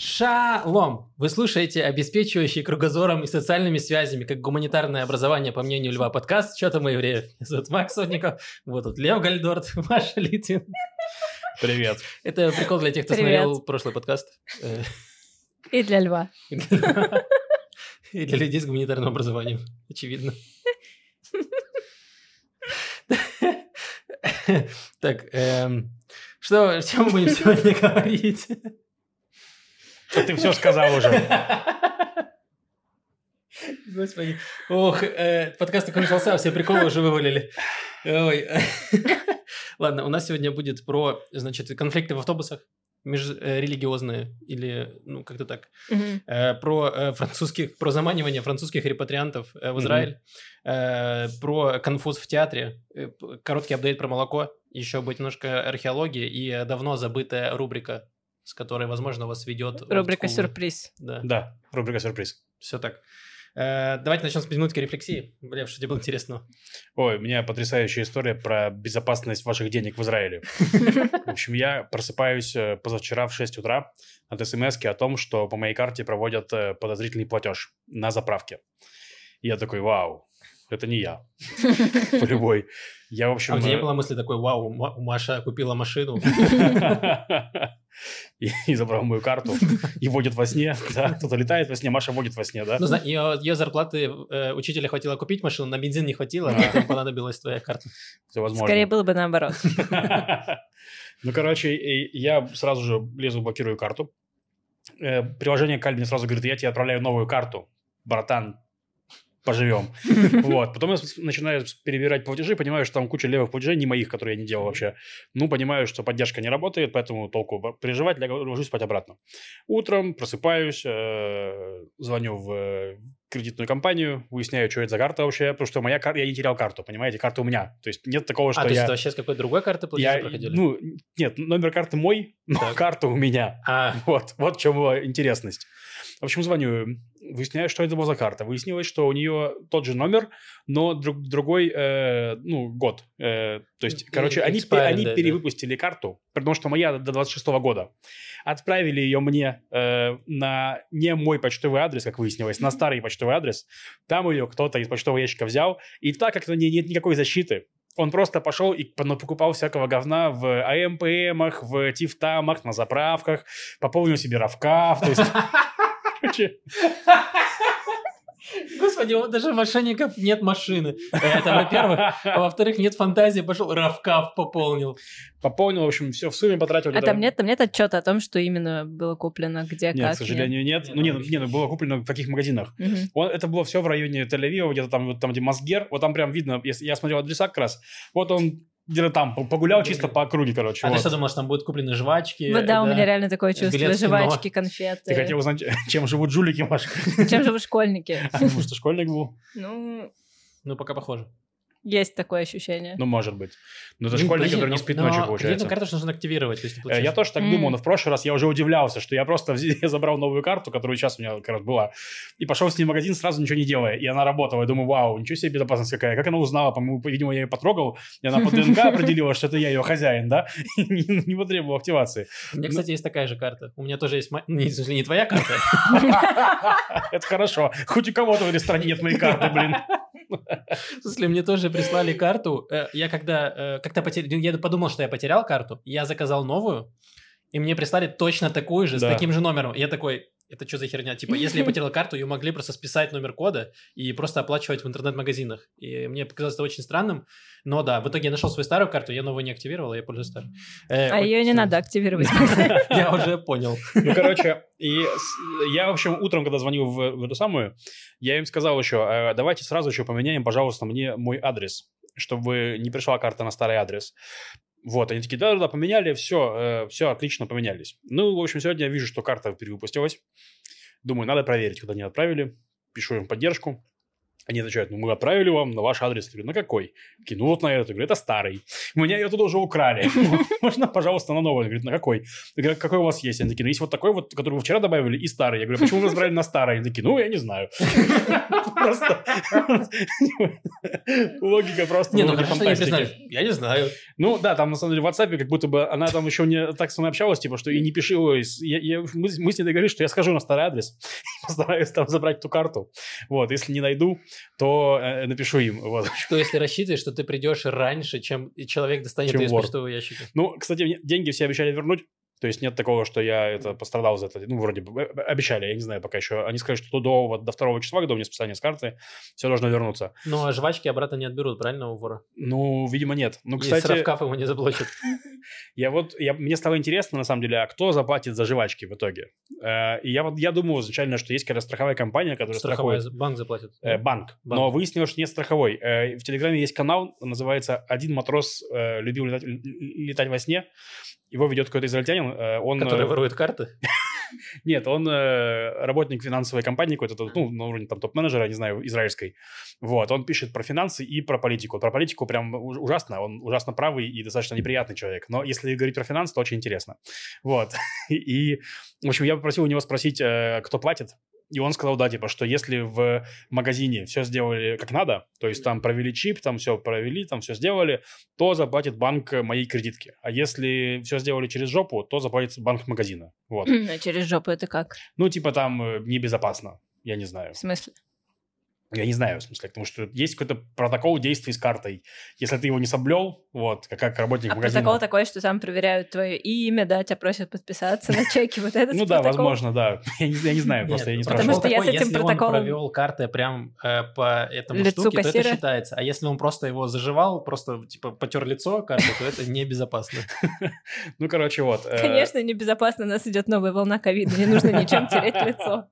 Шалом! Вы слушаете обеспечивающий кругозором и социальными связями, как гуманитарное образование, по мнению Льва, подкаст «Что там, евреев?» Меня зовут Макс Сотников, вот тут Лев Гальдорт, Маша Литвин. Привет. Это прикол для тех, кто Привет. смотрел прошлый подкаст. Э, И для льва. И для людей с гуманитарным образованием, очевидно. Так, эм, что, о чем мы будем сегодня говорить? Да Ты все сказал уже. Господи. Ох, э, подкаст только начался, а все приколы уже вывалили. Ой. Ладно, у нас сегодня будет про, значит, конфликты в автобусах межрелигиозные или, ну, как-то так. Мгм. Э, про э, французских, про заманивание французских репатриантов э, в. Израиль, э, про конфуз в театре, э, короткий апдейт про молоко, еще будет немножко археологии и э, давно забытая рубрика, с которой, возможно, вас ведет... Рубрика олдскул. «Сюрприз». Да. Да, рубрика «Сюрприз». Все так. Э, давайте начнем с минутки рефлексии. Бля, что тебе было интересно? Ой, у меня потрясающая история про безопасность ваших денег в Израиле. В общем, я просыпаюсь э, позавчера в 6 утра от смс о том, что по моей карте проводят э, подозрительный платеж на заправке. Я такой, вау, это не я. По любой. Я, в общем... А у тебя не э, было мысли такой, вау, Ма- Маша купила машину? И, забрал мою карту. И водит во сне. Да? Кто-то летает во сне, Маша водит во сне, да? Ну, ее, ее зарплаты э, учителя хватило купить машину, на бензин не хватило, поэтому понадобилась твоя карта. Все возможно. Скорее было бы наоборот. Ну, короче, я сразу же лезу, блокирую карту. Э, Приложение Каль мне сразу говорит, я тебе отправляю новую карту, братан, поживем. Вот. Потом я начинаю перебирать платежи, понимаю, что там куча левых платежей, не моих, которые я не делал вообще. Ну, понимаю, что поддержка не работает, поэтому толку переживать, ложусь спать обратно. Утром просыпаюсь, э, звоню в кредитную компанию, выясняю, что это за карта вообще, потому что моя карта, я не терял карту, понимаете, карта у меня. То есть нет такого, что а, то есть я... это вообще с какой-то другой карты платежи Я, проходили? ну, нет, номер карты мой, но Так. карта у меня. а, Вот, вот в чем была интересность. В общем, звоню, выясняю, что это была за карта. Выяснилось, что у нее тот же номер, но друг, другой, э, ну, год. Э, то есть, Э, короче, они, expired, они да, да. перевыпустили карту, потому что моя до 26 года. Отправили ее мне э, на не мой почтовый адрес, как выяснилось, на старый почтовый адрес. Там ее кто-то из почтового ящика взял. И так как не- нет никакой защиты, он просто пошел и покупал всякого говна в АМПМах, в Тифтамах, на заправках, пополнил себе равкав, то есть... короче, Господи, вот даже мошенников нет машины. Это, во-первых. А во-вторых, нет фантазии, пошел Равкав пополнил. Пополнил, в общем, все в сумме потратил. А там нет, там нет отчета о том, что именно было куплено, где, Нет, как. к сожалению, нет. Нет, Ну, нет, обычно. не, ну, было куплено в каких магазинах. Он- это было все в районе Тель-Авива, где-то там, вот там, где Мосгер. Вот там прям видно, если я смотрел адреса как раз. Вот он где-то там по- погулял чисто по округе, короче. А ты вот. что думал, что там будут куплены жвачки? Вот да, у меня реально такое чувство. Жвачки, Ты конфеты. хотел узнать, чем живут жулики, Маша? Чем живут школьники? А, Потому что школьник был? Ну, Ну, пока похоже. Есть такое ощущение. Ну, может быть. Но это Ну, школьник, который не но- спит но ночью, кредитную получается. карту же нужно активировать. то есть ты Э, получаешь- Я тоже так М. думал, но в прошлый раз я уже удивлялся, что я просто я забрал новую карту, которая сейчас у меня как раз была, и пошел с ней в магазин, сразу ничего не делая, и она работала. Я думаю, вау, ничего себе безопасность какая. Как она узнала? По-моему, видимо, я ее потрогал, и она по ДНК определила, что это я ее хозяин, да? Не не потребовал активации. У меня, кстати, есть такая же карта. У меня тоже есть... Не, в смысле, не твоя карта. Это хорошо. Хоть у кого-то в этой стране нет моей карты, блин. В смысле, мне тоже прислали карту. Э, Я когда... э, Как-то потерял... Я подумал, что я потерял карту. Я заказал новую. И мне прислали точно такую же, с таким же номером. Я такой... Это что за херня? Типа, если я потерял карту, ее могли просто списать номер кода и просто оплачивать в интернет-магазинах. И мне показалось это очень странным. Но да, в итоге я нашел свою старую карту, я новую не активировал, я пользуюсь старой. Э, А ее не надо активировать. Я уже понял. Ну, короче, и я, в общем, утром, когда звонил в, в эту самую, я им сказал еще, «Э, давайте сразу еще поменяем, пожалуйста, мне мой адрес, чтобы не пришла карта на старый адрес. Вот, они такие, да-да-да, поменяли, все, все отлично, поменялись. Ну, в общем, сегодня я вижу, что карта перевыпустилась. Думаю, надо проверить, куда они отправили. Пишу им поддержку. Они отвечают, ну, мы отправили вам на ваш адрес. Я говорю, на какой? Такие, ну, вот на этот. Я говорю, это старый. У меня ее туда уже украли. Можно, пожалуйста, на новый? Говорит, на какой? Я говорю, какой у вас есть? Они такие, ну, есть вот такой вот, который вы вчера добавили, и старый. Я говорю, почему вы разбирали на старый? Они такие, ну, я не знаю. Просто логика просто Не, ну хорошо, не признали. Я не знаю. Ну да, там на самом деле в WhatsApp как будто бы она там еще не так со мной общалась, типа, что и не пиши мы с ней договорились, что я схожу на старый адрес, постараюсь там забрать ту карту. Вот, если не найду, то э, напишу им. Вот. Что если рассчитываешь, что ты придешь раньше, чем человек достанет Чем из почтового ящика? Ну, кстати, деньги все обещали вернуть. То есть нет такого, что я это пострадал за это. Ну, вроде бы э, обещали, я не знаю пока еще. Они сказали, что до, вот, до второго числа, когда у меня списание с карты, все должно вернуться. Ну, а жвачки обратно не отберут, правильно, у вора? Ну, видимо, нет. Ну, И кстати, сравкаф его не заблочат. Я вот, я, мне стало интересно, на самом деле, а кто заплатит за жвачки в итоге? Э, и я вот, я думаю изначально, что есть какая-то страховая компания, которая Страховая, страхует банк заплатит. э, банк. Банк. Но выяснилось, что нет страховой. Э, в Телеграме есть канал, называется «Один матрос э, любил летать, летать во сне». Его ведет какой-то израильтянин. э, он, Который э, ворует карты. Нет, он э, работник финансовой компании какой-то, ну, на уровне там топ-менеджера, не знаю, израильской. Вот, он пишет про финансы и про политику. Про политику прям уж- ужасно, он ужасно правый и достаточно неприятный человек. Но если говорить про финансы, то очень интересно. Вот. И, в общем, я попросил у него спросить, кто платит. И он сказал, да, типа, что если в магазине все сделали как надо, то есть там провели чип, там все провели, там все сделали, то заплатит банк моей кредитки. А если все сделали через жопу, то заплатит банк магазина. Вот. А через жопу это как? Ну, типа там э, небезопасно. Я не знаю. В смысле? Я не знаю, в смысле, потому что есть какой-то протокол действий с картой. Если ты его не соблел, вот, как, как работник А магазина. протокол такой, что там проверяют твое имя, да, тебя просят подписаться на чеке, вот этот Ну да, возможно, да. Я не, знаю, просто я не Нет, Потому спрашивал. что я с этим если протоколом- он провел карты прям э, по этому штуке, то это считается. А если он просто его заживал, просто типа потер лицо карты, то это небезопасно. Ну, короче, вот. э, Конечно, небезопасно, у нас идет новая волна ковида, не нужно ничем тереть лицо.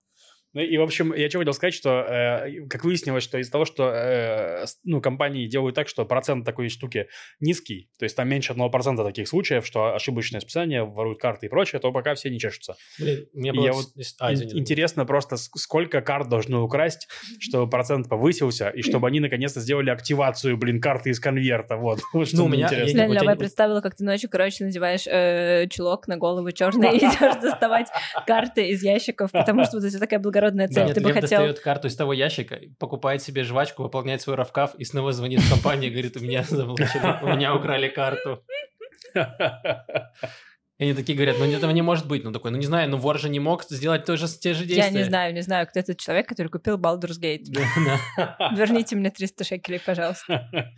Ну и, в общем, я что хотел сказать, что, э, как выяснилось, что из-за того, что э, ну, компании делают так, что процент такой штуки низкий, то есть там меньше 1% таких случаев, что ошибочное списание, воруют карты и прочее, то пока все не чешутся. Блин, мне было... я вот А, Ин- извини. Интересно просто, сколько карт должны украсть, чтобы процент повысился, и чтобы они наконец-то сделали активацию, блин, карты из конверта. Вот. Ну, у меня- интересно. я- я представила, как ты ночью, короче, надеваешь э, чулок на голову черный и идешь доставать карты из ящиков, потому что вот это такая благородная цель. Нет, Ты бы Лев хотел... достает карту из того ящика, покупает себе жвачку, выполняет свой равкаф и снова звонит в компанию и говорит, у меня заблочено, у меня украли карту. И они такие говорят, ну этого не может быть. Ну такой, ну не знаю, ну вор же не мог сделать то же, те же Я действия. не знаю, не знаю, кто этот человек, который купил Baldur's Gate. Да. Верните мне 300 шекелей, пожалуйста.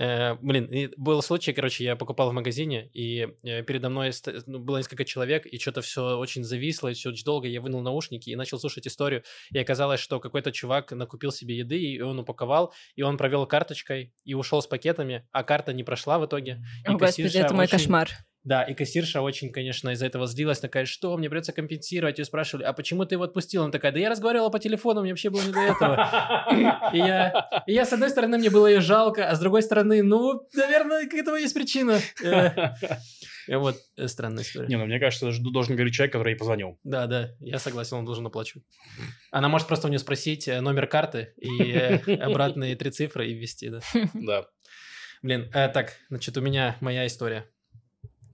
Э, Блин, и был случай, короче, я покупал в магазине, и э, передо мной ст- ну, было несколько человек, и что-то все очень зависло, и все очень долго. Я вынул наушники и начал слушать историю, и оказалось, что какой-то чувак накупил себе еды, и он упаковал, и он провел карточкой и ушел с пакетами, а карта не прошла в итоге. И О, господи, кассирша это мой очень- кошмар. Да, и кассирша очень, конечно, из-за этого злилась, такая, что, мне придется компенсировать. Ее спрашивали, а почему ты его отпустил? Она такая, да я разговаривала по телефону, мне вообще было не до этого. И я, и я, с одной стороны, мне было ее жалко, а с другой стороны, ну, наверное, к этому есть причина. Э, Вот, э, странная история. Не, ну мне кажется, должен говорить человек, который ей позвонил. Да, да, я согласен, он должен оплачивать. Она может просто у нее спросить э, номер карты и обратные три цифры и ввести, да. Да. Блин, так, значит, у меня моя история.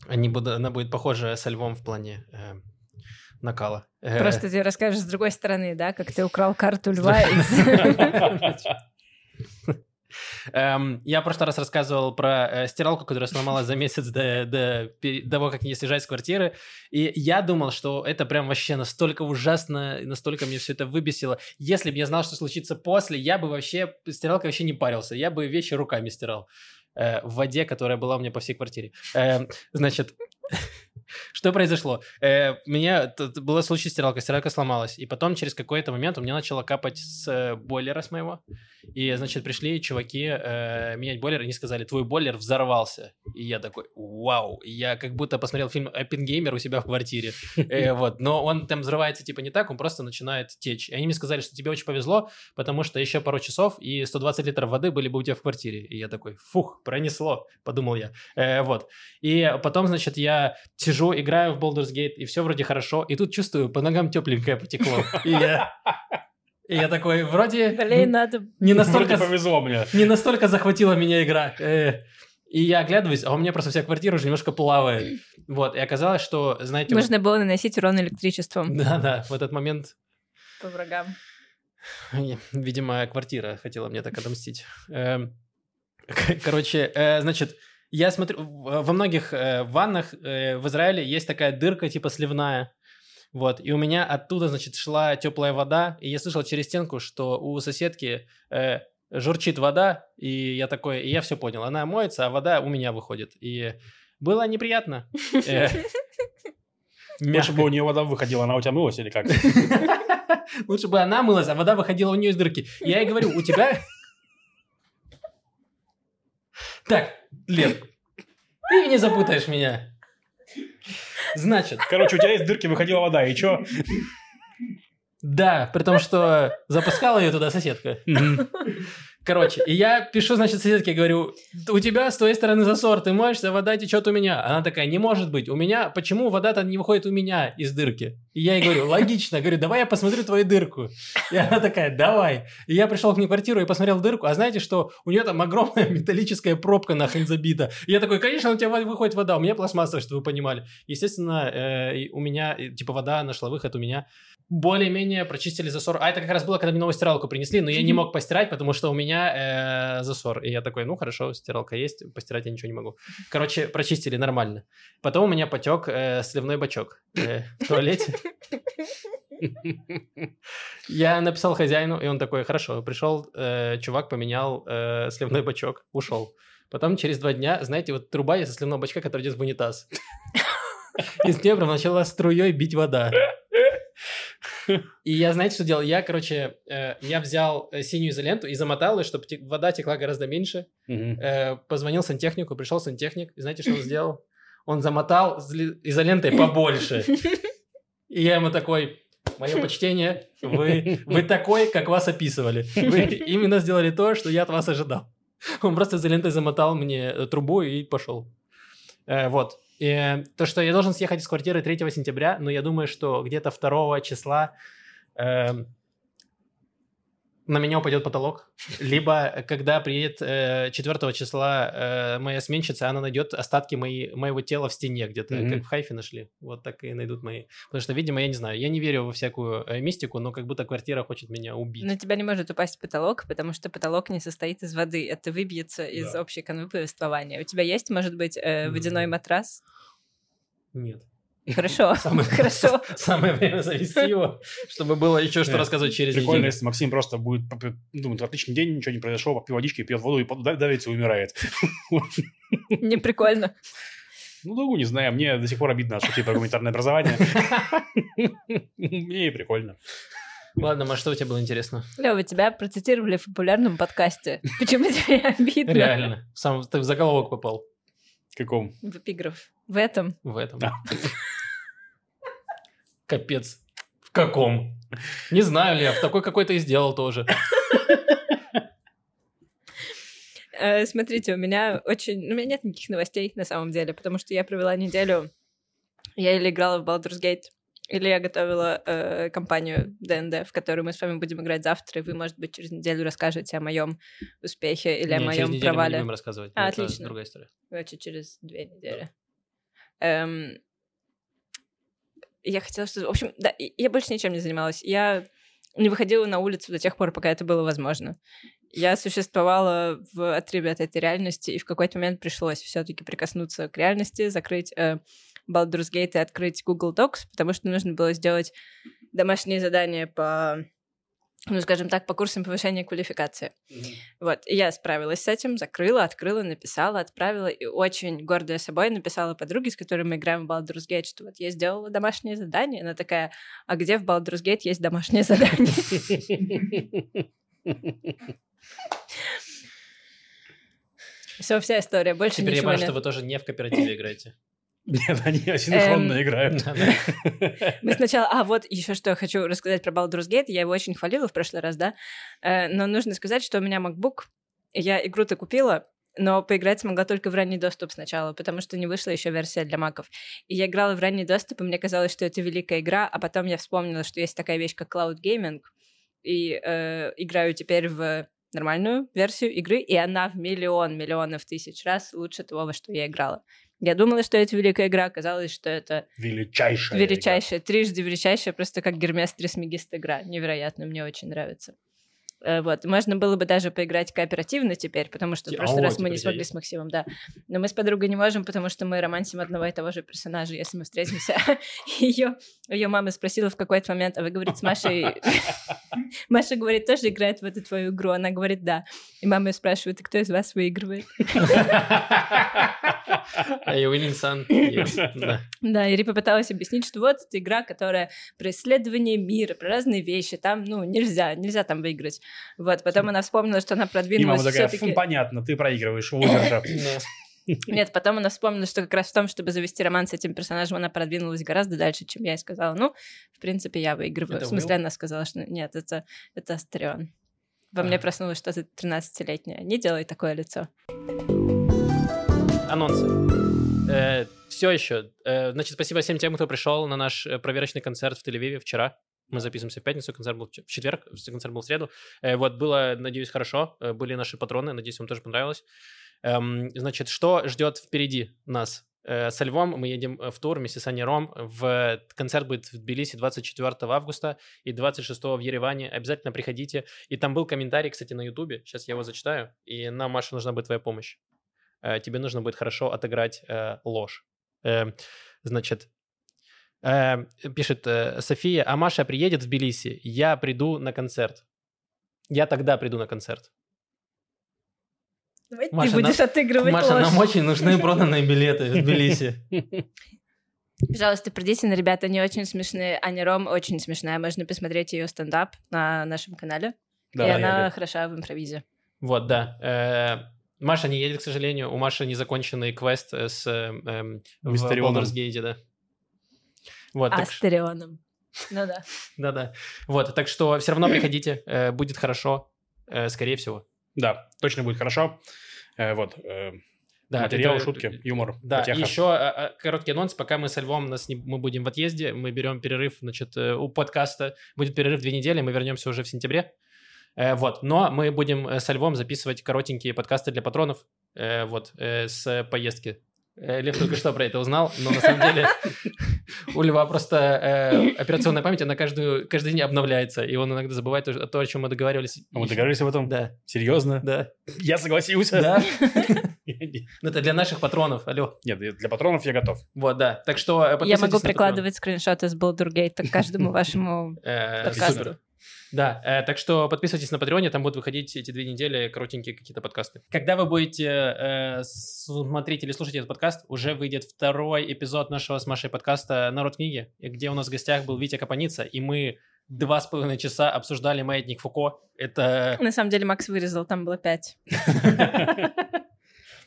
Они буду, она будет похожа со львом в плане э, накала. Э, Просто ты расскажешь с другой стороны, да, как ты украл карту льва. Эм, Я в прошлый раз рассказывал про э, стиралку, которая сломалась за месяц до, того, как не съезжать с квартиры. И я думал, что это прям вообще настолько ужасно, настолько мне все это выбесило. Если бы я знал, что случится после, я бы вообще, стиралкой вообще не парился. Я бы вещи руками стирал. Э, в воде, которая была у меня по всей квартире. Эм, Значит, что произошло? Э, У меня был случай стиралка, стиралка сломалась. И потом через какой-то момент у меня начало капать с э, бойлера с моего. И, значит, пришли чуваки э, менять бойлер, и они сказали, твой бойлер взорвался. И я такой, вау. И Я как будто посмотрел фильм «Оппенгеймер» у себя в квартире. Э, вот. Но он там взрывается типа не так, он просто начинает течь. И они мне сказали, что тебе очень повезло, потому что еще пару часов и 120 литров воды были бы у тебя в квартире. И я такой, фух, пронесло, подумал я. Э, вот. И потом, значит, я сижу, играю в Baldur's Gate, и все вроде хорошо. И тут чувствую, по ногам тепленькое потекло. И я... И я такой, вроде Блин, надо... не Вроде настолько, повезло мне. не настолько захватила меня игра. Э, И я оглядываюсь, а у меня просто вся квартира уже немножко плавает. Вот, и оказалось, что, знаете... вот- Нужно было наносить урон электричеством Да-да, в этот момент по врагам. Видимо, квартира хотела мне так отомстить. Эм, Короче, э, значит, я смотрю, во многих э, ваннах э, в Израиле есть такая дырка типа сливная. Вот, и у меня оттуда, значит, шла теплая вода, и я слышал через стенку, что у соседки э, журчит вода, и я такой, и я все понял, она моется, а вода у меня выходит, и было неприятно. Э, Лучше бы у нее вода выходила, она у тебя мылась или как? Лучше бы она мылась, а вода выходила у нее из дырки. Я ей говорю, у тебя... Так, Лен, ты не запутаешь меня. Значит, Короче, у тебя из дырки выходила вода, и чё? да, при том, что запускала ее туда соседка. Короче, и я пишу, значит, соседке, говорю, у тебя с твоей стороны засор, ты моешься, вода течет у меня. Она такая, не может быть, у меня, почему вода-то не выходит у меня из дырки? И я ей говорю, логично, говорю, давай я посмотрю твою дырку. И она такая, давай. И я пришел к ней в квартиру и посмотрел дырку, а знаете, что у нее там огромная металлическая пробка нахрен забита. И я такой, конечно, у тебя выходит вода, у меня пластмассовая, чтобы вы понимали. Естественно, э, у меня, типа, вода нашла выход у меня. Более-менее прочистили засор. А это как раз было, когда мне новую стиралку принесли, но я не мог постирать, потому что у меня э, засор. И я такой, ну хорошо, стиралка есть, постирать я ничего не могу. Короче, прочистили нормально. Потом у меня потек э, сливной бачок э, в туалете. Я написал хозяину, и он такой, хорошо, пришел э, чувак, поменял э, сливной бачок, ушел. Потом через два дня, знаете, вот труба из сливного бачка, которая идет в унитаз. Из нее прям начала струей бить вода. И я, знаете, что делал? Я, короче, э, я взял э, синюю изоленту и замотал ее, чтобы вода текла гораздо меньше. Мгм. Э, позвонил сантехнику, пришел сантехник. И знаете, что он сделал? Он замотал зли- изолентой побольше. И я ему такой, мое почтение, вы, вы такой, как вас описывали. Вы именно сделали то, что я от вас ожидал. Он просто изолентой замотал мне э, трубу и пошел. Э, вот. И, э, то, что я должен съехать из квартиры 3 сентября, но я думаю, что где-то 2 числа эм, на меня упадет потолок. Либо, когда приедет э, 4 числа э, моя сменщица, она найдет остатки мои, моего тела в стене где-то, Мгм. как в Хайфе нашли. Вот так и найдут мои. Потому что, видимо, я не знаю, я не верю во всякую э, мистику, но как будто квартира хочет меня убить. На тебя не может упасть потолок, потому что потолок не состоит из воды. Это выбьется из Да. общей канвы повествования. У тебя есть, может быть, э, водяной Мгм. матрас? Нет. Хорошо, Самое- хорошо. Самое время завести его, чтобы было еще что Нет, рассказывать через Прикольно, неделю. если Максим просто будет, думает, отличный день, ничего не произошло, попил водички, пьет воду и давится и умирает. Не прикольно. Ну, ну, не знаю, мне до сих пор обидно шутить про гуманитарное образование. Мне и прикольно. Ладно, Маш, что у тебя было интересно? Лёва, тебя процитировали в популярном подкасте. Почему тебе обидно? Реально. Сам ты в заголовок попал Каком? В эпиграф. В этом. в этом. Да. Капец. В каком? Не знаю, Лев, такой какой-то и сделал тоже. Э, Смотрите, у меня очень... ну, У меня нет никаких новостей на самом деле, потому что я провела неделю... Я или играла в Baldur's Gate, или я готовила э, компанию ДНД, в которую мы с вами будем играть завтра, и вы, может быть, через неделю расскажете о моем успехе или о Не, через моем неделю мы не провале. будем рассказывать. А, Это отлично. другая история. Короче, через две недели. Эм, я хотела что... В общем, да, я больше ничем не занималась. Я не выходила на улицу до тех пор, пока это было возможно. Я существовала в отрыве от этой реальности, и в какой-то момент пришлось все таки прикоснуться к реальности, закрыть э, Baldur's Gate и открыть Google Docs, потому что нужно было сделать домашние задания по, ну, скажем так, по курсам повышения квалификации. Вот, и я справилась с этим, закрыла, открыла, написала, отправила, и очень гордая собой написала подруге, с которой мы играем в Baldur's Gate, что вот я сделала домашнее задание. Она такая, а где в Baldur's Gate есть домашнее задание? Все, вся история, больше Теперь я понимаю, что вы тоже не в кооперативе играете. Нет, они асинхронно Эм, играют. Мы сначала... А, вот еще что я хочу рассказать про Baldur's Gate. Я его очень хвалила в прошлый раз, да? Э, Но нужно сказать, что у меня MacBook. Я игру-то купила, но поиграть смогла только в ранний доступ сначала, потому что не вышла еще версия для маков. И я играла в ранний доступ, и мне казалось, что это великая игра, а потом я вспомнила, что есть такая вещь, как Cloud Gaming, и э, играю теперь в нормальную версию игры, и она в миллион, миллионов тысяч раз лучше того, во что я играла. Я думала, что это великая игра, оказалось, что это Величайшая. величайшая, трижды величайшая, просто как Гермес Трисмегист игра. Невероятно, мне очень нравится. Э, Вот, можно было бы даже поиграть кооперативно теперь, потому что в А, прошлый о, раз мы не смогли с Максимом, да. Но мы с подругой не можем, потому что мы романсим одного и того же персонажа, если мы встретимся. Ее, ее мама спросила в какой-то момент, а вы, говорит, с Машей... Маша говорит, тоже играет в эту твою игру? Она говорит, да. И мама ее спрашивает, кто из вас выигрывает? А you winning son? Yes. Да. Да, и Ри попыталась объяснить, что вот это игра, которая про исследование мира, про разные вещи, там, ну, нельзя, нельзя там выиграть. Вот, потом она вспомнила, что она И продвинулась мама такая. «Фу, понятно, ты проигрываешь, лузерша. Да. Нет, потом она вспомнила, что как раз в том, чтобы завести роман с этим персонажем, она продвинулась гораздо дальше, чем я, и сказала, ну, в принципе, я выигрываю. Это в смысле, Уилл? она сказала, что нет, это, это Астерион. Во А. мне проснулось что-то 13-летнее. Не делай такое лицо. Анонсы. все еще. Э, значит, спасибо всем тем, кто пришел на наш э, проверочный концерт в Тель-Авиве вчера. Мы записываемся в пятницу, концерт был в четверг, концерт был в среду. Э, вот, было, надеюсь, хорошо. Э, Были наши патроны, надеюсь, вам тоже понравилось. Эм, Значит, что ждет впереди нас? Э, Со Львом мы едем в тур вместе с Аней. В... Концерт будет в Тбилиси 24 августа и 26 в Ереване. Обязательно приходите. И там был комментарий, кстати, на Ютубе. Сейчас я его зачитаю. И нам, Маша, нужна будет твоя помощь. Тебе нужно будет хорошо отыграть э, ложь. Э, Значит, э, пишет э, София, а Маша приедет в Тбилиси, я приду на концерт. Я тогда приду на концерт. Давай Маша, ты будешь нам- отыгрывать Маша, ложь. нам очень нужны проданные билеты в Тбилиси. Пожалуйста, придите на ребята, они очень смешные. Аня Ром очень смешная. Можно посмотреть ее стендап на нашем канале. и Да, она я- хороша в импровизе. Вот, да. Э, Маша не едет, к сожалению. У Маши незаконченный квест с э, эм, в Мистерионом. Baldur's Gate, да. Вот, Астерионом. Ну да. да-да. Вот, так что все равно приходите, э, будет хорошо, э, скорее всего. Да, точно будет хорошо. Э, Вот. Да, Материал, это- шутки, юмор, Да, потеха. еще а, а, короткий анонс, пока мы со Львом, нас не- мы будем в отъезде, мы берем перерыв, значит, у подкаста, будет перерыв две недели, мы вернемся уже в сентябре, Э, вот, но мы будем со Львом записывать коротенькие подкасты для патронов, э, вот, э, с поездки. Э, Лев только что про это узнал, но на самом деле у Льва просто э, операционная память, она каждую, каждый день обновляется, и он иногда забывает о то, о чем мы договаривались. А мы договорились об этом? Да, Серьезно? да, Я согласился. да. Нет, Ну, Это для наших патронов, алло. для патронов я готов. Вот, да. Так что э, Я могу прикладывать скриншоты с Балдургейта к каждому вашему... Э, подкасту. Да, э, так что подписывайтесь на Патреоне, там будут выходить эти две недели коротенькие какие-то подкасты. Когда вы будете э, смотреть или слушать этот подкаст, уже выйдет второй эпизод нашего с Машей подкаста «Народ книги», где у нас в гостях был Витя Капаница, и мы два с половиной часа обсуждали «Маятник Фуко». Это, На самом деле Макс вырезал, там было пять.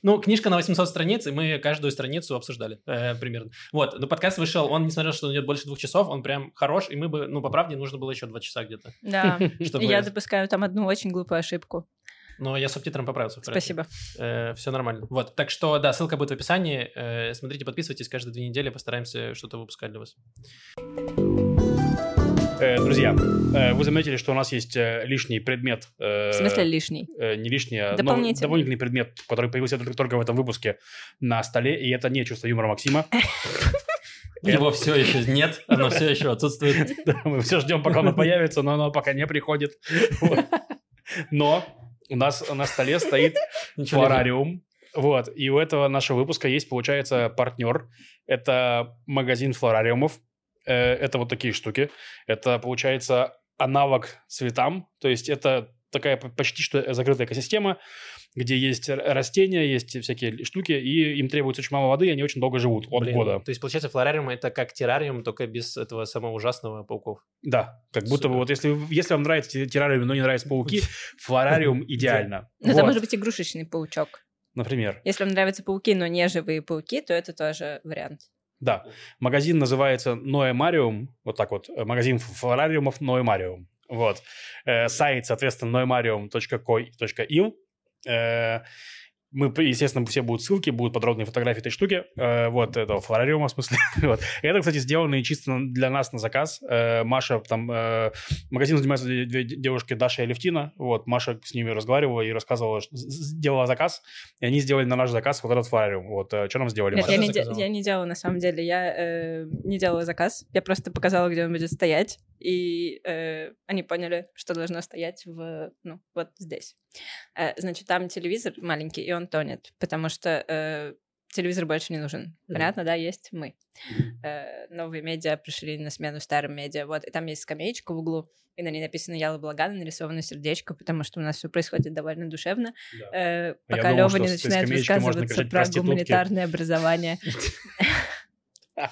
ну, книжка на 800 страниц, и мы каждую страницу обсуждали э, примерно. Вот, но подкаст вышел, он, несмотря на то, что он идет больше двух часов, он прям хорош, и мы бы, ну, по правде, нужно было еще два часа где-то. Да. Чтобы... Я допускаю там одну очень глупую ошибку. Но я субтитром поправился. Спасибо. все нормально. Вот, так что, да, ссылка будет в описании. Э, смотрите, подписывайтесь. Каждые две недели постараемся что-то выпускать для вас. Э, Друзья, э, вы заметили, что у нас есть э, лишний предмет. э, В смысле лишний? э, не лишний, а новый- Дополнительный. дополнительный предмет, который появился только, только в этом выпуске на столе, и это не чувство юмора Максима. Его все еще нет, оно все еще отсутствует. Мы все ждем, пока оно появится, но оно пока не приходит. Но у нас на столе стоит флорариум. Вот, и у этого нашего выпуска есть, получается, партнер. Это магазин флорариумов. Э, Это вот такие штуки. Это, получается, аналог цветам. То есть это такая почти что закрытая экосистема, где есть растения, есть всякие штуки, и им требуется очень мало воды, и они очень долго живут, от Блин, года. То есть, получается, флорариум это как террариум, только без этого самого ужасного пауков. Да, как будто Супер. бы вот если, если вам нравится те- террариум, но не нравятся пауки, флорариум идеально. Ну, это Вот, может быть игрушечный паучок. Например. Если вам нравятся пауки, но не живые пауки, то это тоже вариант. Да, магазин называется Noemaриум, вот так вот, э, магазин флорариумов Noemaриum. Вот. Э, сайт, соответственно, noemarium.co.il. Э, мы, естественно, все будут ссылки, будут подробные фотографии этой штуки. Э, вот, этого флорариума, в смысле. вот. Это, кстати, сделано чисто для нас на заказ. Э, Маша, там, э, магазин занимается две, две девушки, Даша и Левтина. Вот, Маша с ними разговаривала и рассказывала, что сделала заказ, и они сделали на наш заказ вот этот флорариум. Вот, э, что нам сделали, Нет, Маша? я не, я не делала на самом деле. Я э, не делала заказ. Я просто показала, где он будет стоять. И э, они поняли, что должно стоять в, ну, вот здесь. Э, значит, там телевизор маленький, и он тонет, потому что э, телевизор больше не нужен. Мгм. Понятно, да, есть мы. Э, новые медиа пришли на смену старым медиа. Вот, и там есть скамеечка в углу, и на ней написано «Яла Благана», нарисовано сердечко, потому что у нас все происходит довольно душевно. Да. Э, пока что не начинает высказываться про гуманитарное образование.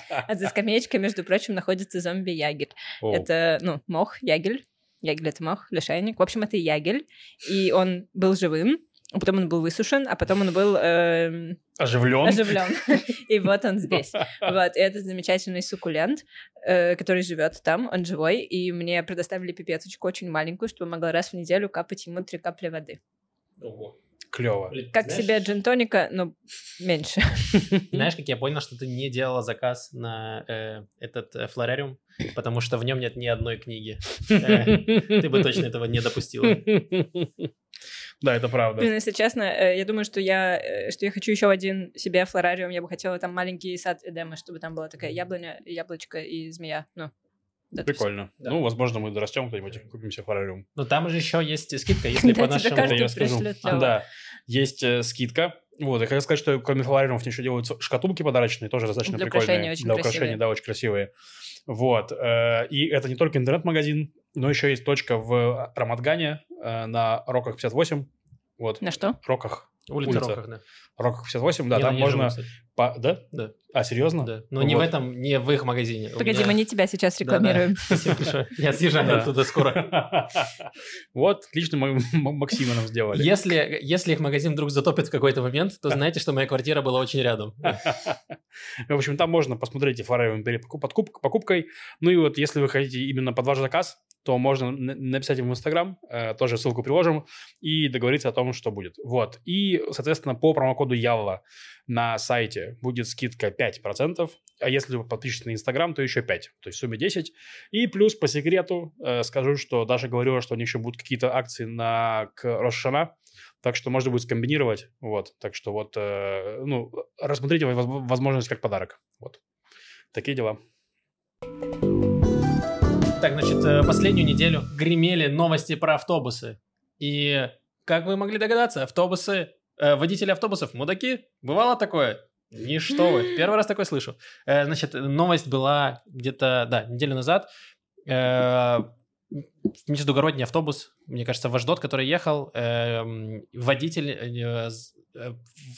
А за скамеечкой, между прочим, находится зомби-ягель. О, Это, ну, мох, ягель. Ягель — это мох, лишайник. В общем, это ягель. И он был живым, а потом он был высушен, а потом он был эм, Оживлен. оживлен. И вот он здесь. Вот, и это замечательный суккулент, э, который живет там, он живой, и мне предоставили пипеточку очень маленькую, чтобы могла раз в неделю капать ему три капли воды. Клево. Блин, Как знаешь- себе джин-тоника, но меньше. Знаешь, как я понял, что ты не делала заказ на э, этот э, флорариум, потому что в нем нет ни одной книги. Э, Ты бы точно этого не допустила. Да, это правда. Блин, если честно, э, я думаю, что я, э, что я хочу еще один себе флорариум. Я бы хотела там маленький сад Эдема, чтобы там была такая яблоня, яблочко и змея. Ну, да, то есть- Прикольно. Да. Ну, возможно, мы дорастем кто-нибудь, купим себе флорариум. Но там же еще есть скидка, если по нашему... я скажу. Да, есть э, скидка. Вот, я хотел сказать, что кроме флорариумов еще делаются шкатулки подарочные, тоже достаточно Для прикольные. украшения очень Для красивые. украшения, да, очень красивые. Вот. э, И это не только интернет-магазин, но еще есть точка в Рамадгане э, на Роках 58. Вот, На что? Роках. Улица Улица. Роках, да. Роках 58, да, Я там можно... живу, по- Да? Да, А, серьезно? да. Но не в Вот. этом, не в их магазине. Погоди, меня- мы не тебя сейчас Да, да. рекламируем. Спасибо большое. Я съезжаю Да. оттуда скоро. Вот, отлично Максима нам сделали. Если, если их магазин вдруг затопит в какой-то момент, то знаете, что моя квартира была очень рядом. В общем, там можно посмотреть и подкуп- покупкой. Ну и вот, если вы хотите именно под ваш заказ, то можно написать им в Инстаграм, э, тоже ссылку приложим, и договориться о том, что будет. Вот. И, соответственно, по промокоду Ялла на сайте будет скидка 5%, а если вы подпишетесь на Инстаграм, то еще 5%, то есть в сумме 10%. И плюс по секрету э, скажу, что Даша говорила, что у них еще будут какие-то акции на к Рошана, так что можно будет скомбинировать, вот. Так что вот, э, ну, рассмотрите воз- возможность как подарок, вот. Такие дела. Так, значит, э, последнюю неделю гремели новости про автобусы. И, как вы могли догадаться, автобусы, э, водители автобусов мудаки. Бывало такое? Ничто вы. Первый раз такое слышу. Э, значит, новость была где-то, да, неделю назад. Э, междугородний автобус, мне кажется, вождот, который ехал, водитель, э, з- э,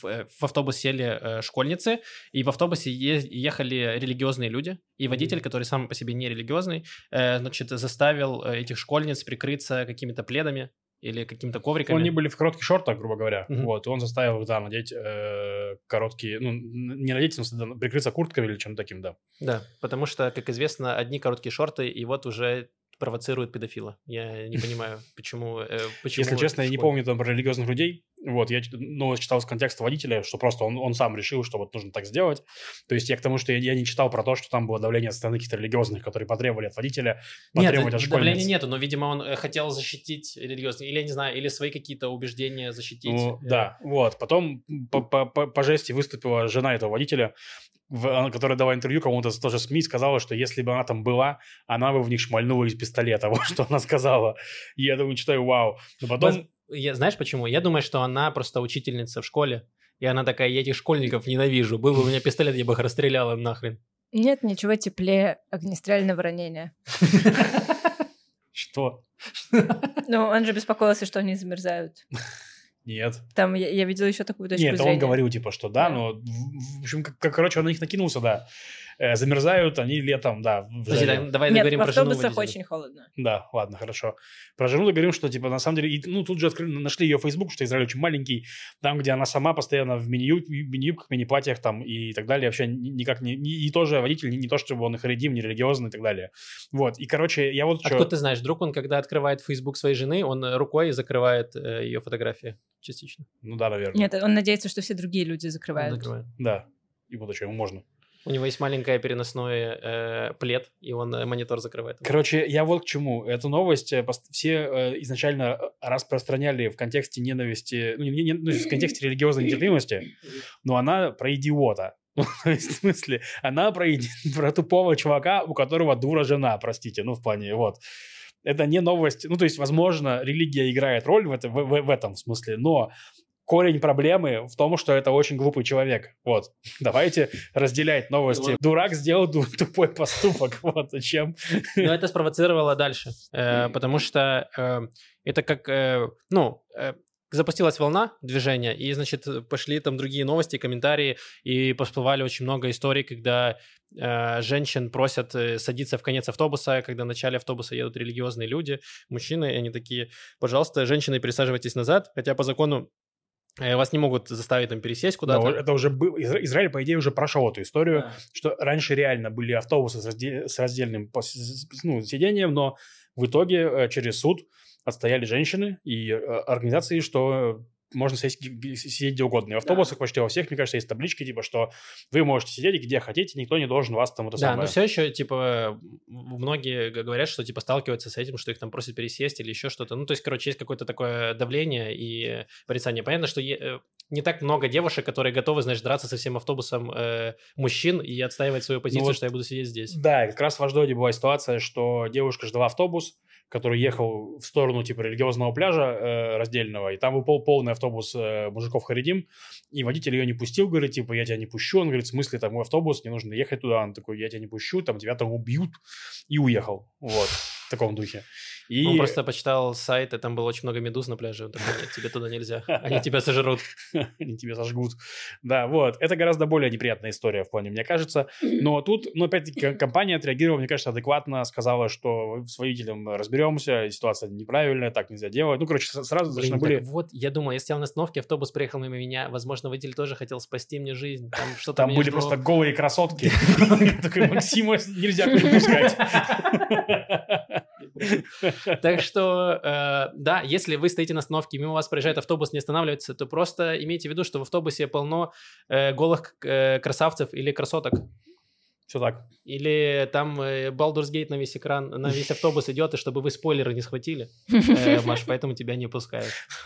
в, э, в автобус сели э, школьницы, и в автобусе ехали религиозные люди, и водитель, который сам по себе не религиозный, э, значит, заставил э, этих школьниц прикрыться какими-то пледами или какими-то ковриками. Они были в коротких шортах, грубо говоря, Мгм. вот, и он заставил да, надеть э, короткие, ну, не надеть, да, прикрыться куртками или чем-то таким, да. Да, потому что, как известно, одни короткие шорты, и вот уже провоцируют педофила. Я не понимаю, почему... э, почему Если честно, я не помню там про религиозных людей. Вот, я новость читал из контекста водителя, что просто он, он сам решил, что вот нужно так сделать. То есть я к тому, что я, я не читал про то, что там было давление со стороны каких-то религиозных, которые потребовали от водителя, Нет, потребовать от давления школьниц. нету, но, видимо, он э, хотел защитить религиозные, или, я не знаю, или свои какие-то убеждения защитить. Ну, Э, да, вот. Потом по, по, по- по жести выступила жена этого водителя, в- которая дала интервью кому-то тоже СМИ, сказала, что если бы она там была, она бы в них шмальнула из пистолета, вот что она сказала. И я думаю, читаю, вау. Но потом... Я, знаешь почему? Я думаю, что она просто учительница в школе, и она такая, я этих школьников ненавижу. Был бы у меня пистолет, я бы их расстреляла нахрен. Нет ничего теплее огнестрельного ранения. Что? Ну, он же беспокоился, что они замерзают. Нет. Там я, я видела еще такую точку Нет, зрения. он говорил, типа, что да, Да. но, в, в общем, как, как, короче, он на них накинулся, да. Э, замерзают они летом, да. в Подожди, дай- давай Нет, договорим в про жену автобусах водителя. очень холодно. Да, ладно, хорошо. Про жену договорим, что, типа, на самом деле, и, ну, тут же открыли, нашли ее Facebook, что Израиль очень маленький, там, где она сама постоянно в мини-юб- мини-юбках, мини-платьях там и так далее, вообще ни- никак не, не- и тоже водитель, не, не то, чтобы он и харидим, не религиозный и так далее. Вот, и, короче, я вот Откуда ты знаешь? Вдруг он, когда открывает Facebook своей жены, он рукой закрывает э, ее фотографии частично. Ну да, наверное. Нет, он надеется, что все другие люди Он закрывают. закрывает. Да, и вот что, ему можно. У него есть маленькое переносное э, плед, и он э, монитор закрывает. Короче, я вот к чему. Эту новость э, все э, изначально э, распространяли в контексте ненависти, ну, не, не- ну, в контексте религиозной нетерпимости, но она про идиота. Ну, в смысле, она про, про тупого чувака, у которого дура жена, простите, ну, в плане, вот. Это не новость. Ну, то есть, возможно, религия играет роль в, это, в, в- в этом смысле, но корень проблемы в том, что это очень глупый человек. Вот. Давайте разделять новости. Дурак сделал тупой поступок. Вот зачем. Но это спровоцировало дальше, э, потому что э, это как, э, ну, э, запустилась волна движения, и, значит, пошли там другие новости, комментарии, и всплывали очень много историй, когда э, женщин просят э, садиться в конец автобуса, когда в начале автобуса едут религиозные люди, мужчины, и они такие, пожалуйста, женщины, пересаживайтесь назад, хотя по закону вас не могут заставить там пересесть Да, куда-то. это уже был, Изра- Израиль, по идее, уже прошел эту историю, Да. что раньше реально были автобусы с, разде- с раздельным ну, сидением, но в итоге э, через суд отстояли женщины и э, организации, что можно сесть, сидеть где угодно. И в автобусах почти во всех, мне кажется, есть таблички, типа, что вы можете сидеть где хотите, никто не должен вас там это Да, самое. но все еще, типа, многие говорят, что, типа, сталкиваются с этим, что их там просят пересесть или еще что-то. Ну, то есть, короче, есть какое-то такое давление и порицание. Понятно, что е- э, не так много девушек, которые готовы, знаешь, драться со всем автобусом э, мужчин и отстаивать свою позицию, вот- что я буду сидеть здесь. Да, как раз в Аждоде была ситуация, что девушка ждала автобус, который ехал в сторону типа религиозного пляжа э, раздельного, и там был пол- полный автобус э, мужиков Харидим, и водитель ее не пустил, говорит, типа, я тебя не пущу, он говорит, в смысле, там мой автобус, не нужно ехать туда, он такой, я тебя не пущу, там тебя там убьют, и уехал, вот, в таком духе. И... Он просто почитал сайт, и там было очень много медуз на пляже. Он такой, нет, тебе туда нельзя. Они тебя сожрут. они тебя сожгут. Да, вот. Это гораздо более неприятная история в плане, мне кажется. Но тут, ну, опять-таки, ком- компания отреагировала, мне кажется, адекватно, сказала, что с водителем разберемся, ситуация неправильная, так нельзя делать. Ну, короче, сразу Блин, так были... вот, я думал, если я на остановке, автобус приехал мимо меня, возможно, водитель тоже хотел спасти мне жизнь. Там что-то Там были жгло. просто голые красотки. Такой, Максима нельзя пускать. Так что, э, да, если вы стоите на остановке, мимо вас проезжает автобус, не останавливается, то просто имейте в виду, что в автобусе полно э, голых э, красавцев или красоток. Все так. Или там э, Baldur's Gate на весь экран, на весь автобус идет, и чтобы вы спойлеры не схватили, э, Маш, поэтому тебя не пускают.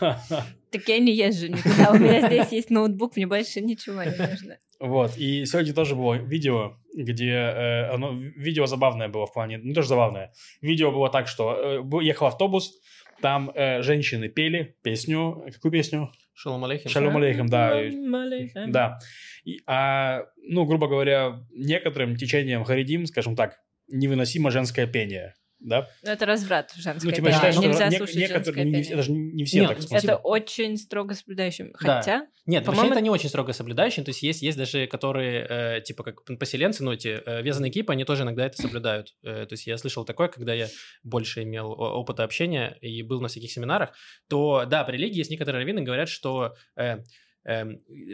Так я не езжу никуда. У меня здесь есть ноутбук, мне больше ничего не нужно. Вот, и сегодня тоже было видео, где э, оно, видео забавное было в плане, не тоже забавное, видео было так, что э, ехал автобус, там э, женщины пели песню, какую песню? Шалом алейхим. Шалом алейхим, да, и- Алейхим. да. И, а, ну, грубо говоря, некоторым течением харидим, скажем так, невыносимо женское пение, да? Ну, Это разврат женское Ну, типа, считаешь, что Нельзя не- слушать некоторые, не, это же не все Нет, так это смотрят. Это очень строго соблюдающим. Да. Хотя, Нет, вообще По-моему, это не очень строго соблюдающие, то есть есть, есть даже, которые, э, типа, как поселенцы, ну, эти э, вязаные кипы, они тоже иногда это соблюдают. Э, то есть я слышал такое, когда я больше имел опыта общения и был на всяких семинарах, то, да, в религии есть некоторые раввины говорят, что э,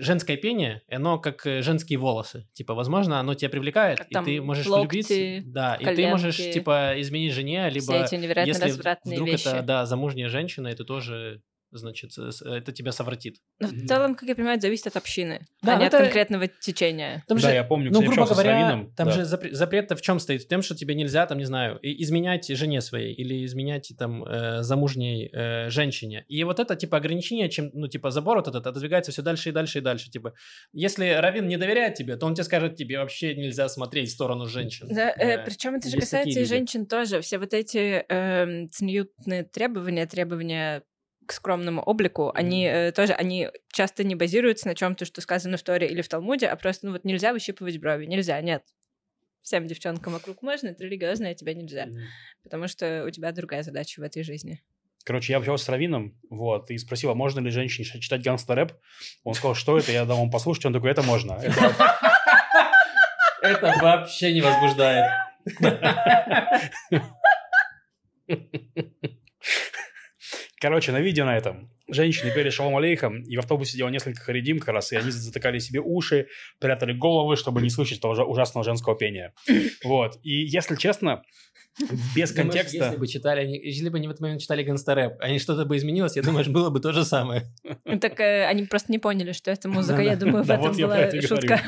женское пение, оно как э, женские волосы. Типа, возможно, оно тебя привлекает, Как и ты можешь локти, влюбиться. Да, и ты можешь, коленки. типа, изменить жене, либо если вдруг вещи. это, да, замужняя женщина, и ты тоже, значит, с- с- это тебя совратит. Но в целом, как я понимаю, это зависит от общины, Да, а не ну от это- конкретного течения. Там да, же- я помню, Ну, грубо говоря, раввином, там да. же запре- запрет-то в чем стоит? В том, что тебе нельзя, там, не знаю, и- изменять жене своей или изменять там э, замужней э, женщине. И вот это, типа, ограничение, чем, ну, типа, забор вот этот отодвигается все дальше и дальше и дальше. Типа, если Равин не доверяет тебе, то он тебе скажет, тебе вообще нельзя смотреть в сторону женщин. Да, Э, причем это же есть касается и женщин тоже. Все вот эти эм, цниютные требования, требования к скромному облику, они э, тоже, они часто не базируются на чем-то, что сказано в Торе или в Талмуде, а просто, ну вот нельзя выщипывать брови, нельзя, нет. Всем девчонкам вокруг можно, ты религиозная, тебе нельзя. Мгм. Потому что у тебя другая задача в этой жизни. Короче, я общался с Равином, вот, и спросил, а можно ли женщине читать гангстер-рэп? Он сказал, что это? Я дал ему послушать, он такой, это можно. Это- Это вообще не возбуждает. Короче, на видео на этом женщины пели шалом алейхем, и в автобусе сидело несколько харедим как раз, и они затыкали себе уши, прятали головы, чтобы не слышать этого ужасного женского пения. Вот. И, если честно, без Думаешь, контекста... Если бы читали, они, если бы они в этот момент читали гангста-рэп, они что-то бы изменилось, я думаю, было бы то же самое. Ну, Так э, они просто не поняли, что это музыка. Я думаю, в этом была шутка.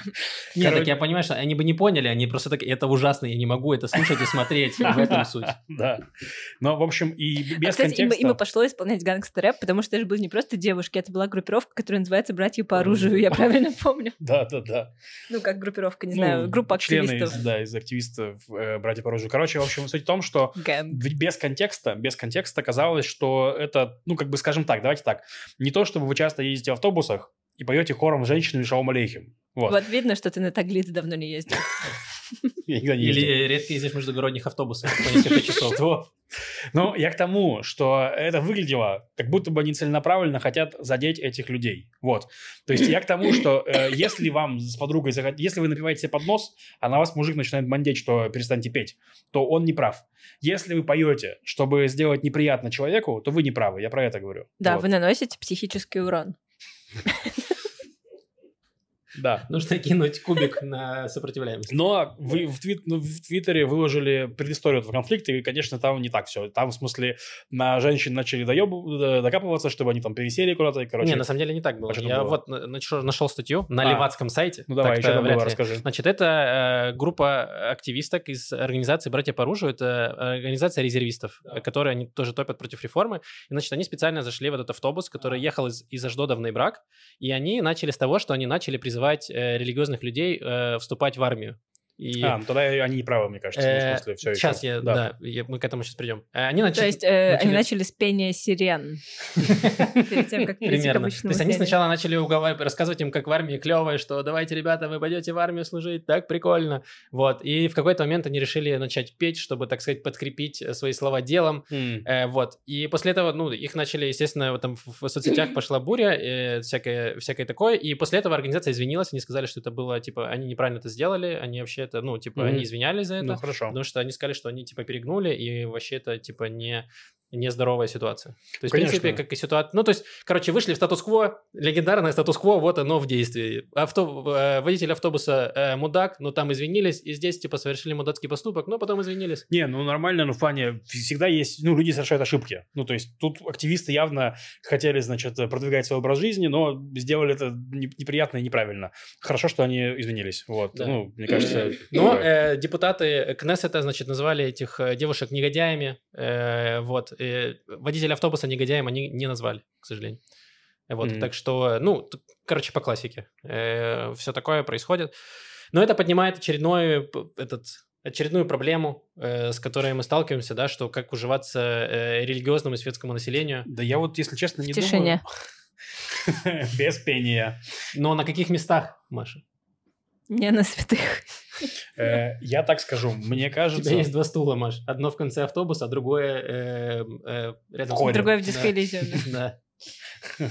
Нет, так я понимаю, что они бы не поняли, они просто так, это ужасно, я не могу это слушать и смотреть. В этом суть. Да. Но, в общем, и А, без кстати, им, контекста... и пошло исполнять гангстер-рэп, потому что это же были не просто девушки, это была группировка, которая называется «Братья по оружию», я правильно помню. Да, да, да. Ну, как группировка, не Ну, знаю, группа активистов. Да, из активистов э, «Братья по оружию». Короче, в общем, суть в том, что без контекста, без контекста казалось, что это, ну, как бы, скажем так, давайте так, не то, чтобы вы часто ездите в автобусах и поете хором женщинами шалом алейхим. Вот. Вот видно, что ты на Таглиц давно не ездил. Я никогда не ездил. Или редко ездишь в междугородних автобусах по несколько часов. Ну, я к тому, что это выглядело, как будто бы они целенаправленно хотят задеть этих людей. Вот. То есть я к тому, что э, если вам с подругой, захот- если вы напиваете себе под нос, а на вас мужик начинает бандеть, что перестаньте петь, то он не прав. Если вы поете, чтобы сделать неприятно человеку, то вы не правы. Я про это говорю. Да, Вот. вы наносите психический урон. Да. Нужно кинуть кубик на сопротивляемость. Но вы в, твит- ну, в Твиттере выложили предысторию этого конфликта, и, конечно, там не так все. Там, в смысле, на женщин начали доеб- д- докапываться, чтобы они там пересели куда-то, и, короче... Не, на самом деле не так было. А Я было? вот на- нашел, нашел статью на А. левацком сайте. Ну давай, еще там было, расскажи. Значит, это э, группа активисток из организации «Братья по оружию». Это организация резервистов, э, которые они тоже топят против реформы. И, значит, они специально зашли в этот автобус, который ехал из, из Аждода в Нейбрак, и они начали с того, что они начали призывать э, религиозных людей э, вступать в армию. И, А, ну тогда они не правы, мне кажется. ну, в э, смысле, всё сейчас ещё. я, да, я- мы к этому сейчас придем. Э, Они То начали... есть э, они начали- начали с пения сирен. Перед тем, как Примерно. То есть они сначала начали уговаривать, рассказывать им, как в армии клевое, что давайте, ребята, вы пойдете в армию служить, так прикольно. Вот. И в какой-то момент они решили начать петь, чтобы, так сказать, подкрепить э, свои слова делом. Вот. И после этого, ну, их начали, естественно, вот там в, соцсетях пошла буря, всякое, всякое такое. И после этого организация извинилась, они сказали, что это было, типа, они неправильно это сделали, они вообще это, ну, типа, Мгм. они извинялись за это. Ну, хорошо. Потому что они сказали, что они, типа, перегнули, и вообще это, типа, не нездоровая ситуация. То есть, в Конечно. принципе, как и ситуация... Ну, то есть, короче, вышли в статус-кво, легендарное статус-кво, вот оно в действии. Авто... э, Водитель автобуса э, мудак, но там извинились, и здесь, типа, совершили мудацкий поступок, но потом извинились. Не, ну нормально, ну в плане всегда есть, ну люди совершают ошибки. Ну то есть тут активисты явно хотели, значит, продвигать свой образ жизни, но сделали это не- неприятно и неправильно. Хорошо, что они извинились. Вот, Да. ну мне кажется. Но э, депутаты Кнессета, значит, назвали этих э, девушек негодяями. э, вот. Э, водителя автобуса негодяем они не назвали, к сожалению. Э, Вот, Мгм. так что, ну, короче, по классике. все такое происходит. Но это поднимает очередной п- этот очередную проблему, э, с которой мы сталкиваемся, да, что как уживаться э, религиозному и светскому населению. Да я вот, если честно, не тишине. думаю. Без пения. Но на каких местах, Маша? Не на святых. Э, Я так скажу, мне У кажется... тебя есть два стула, Маш. Одно в конце автобуса, а другое э, э, рядом Входе. Другой в Да. Диско Элизиуме. Да.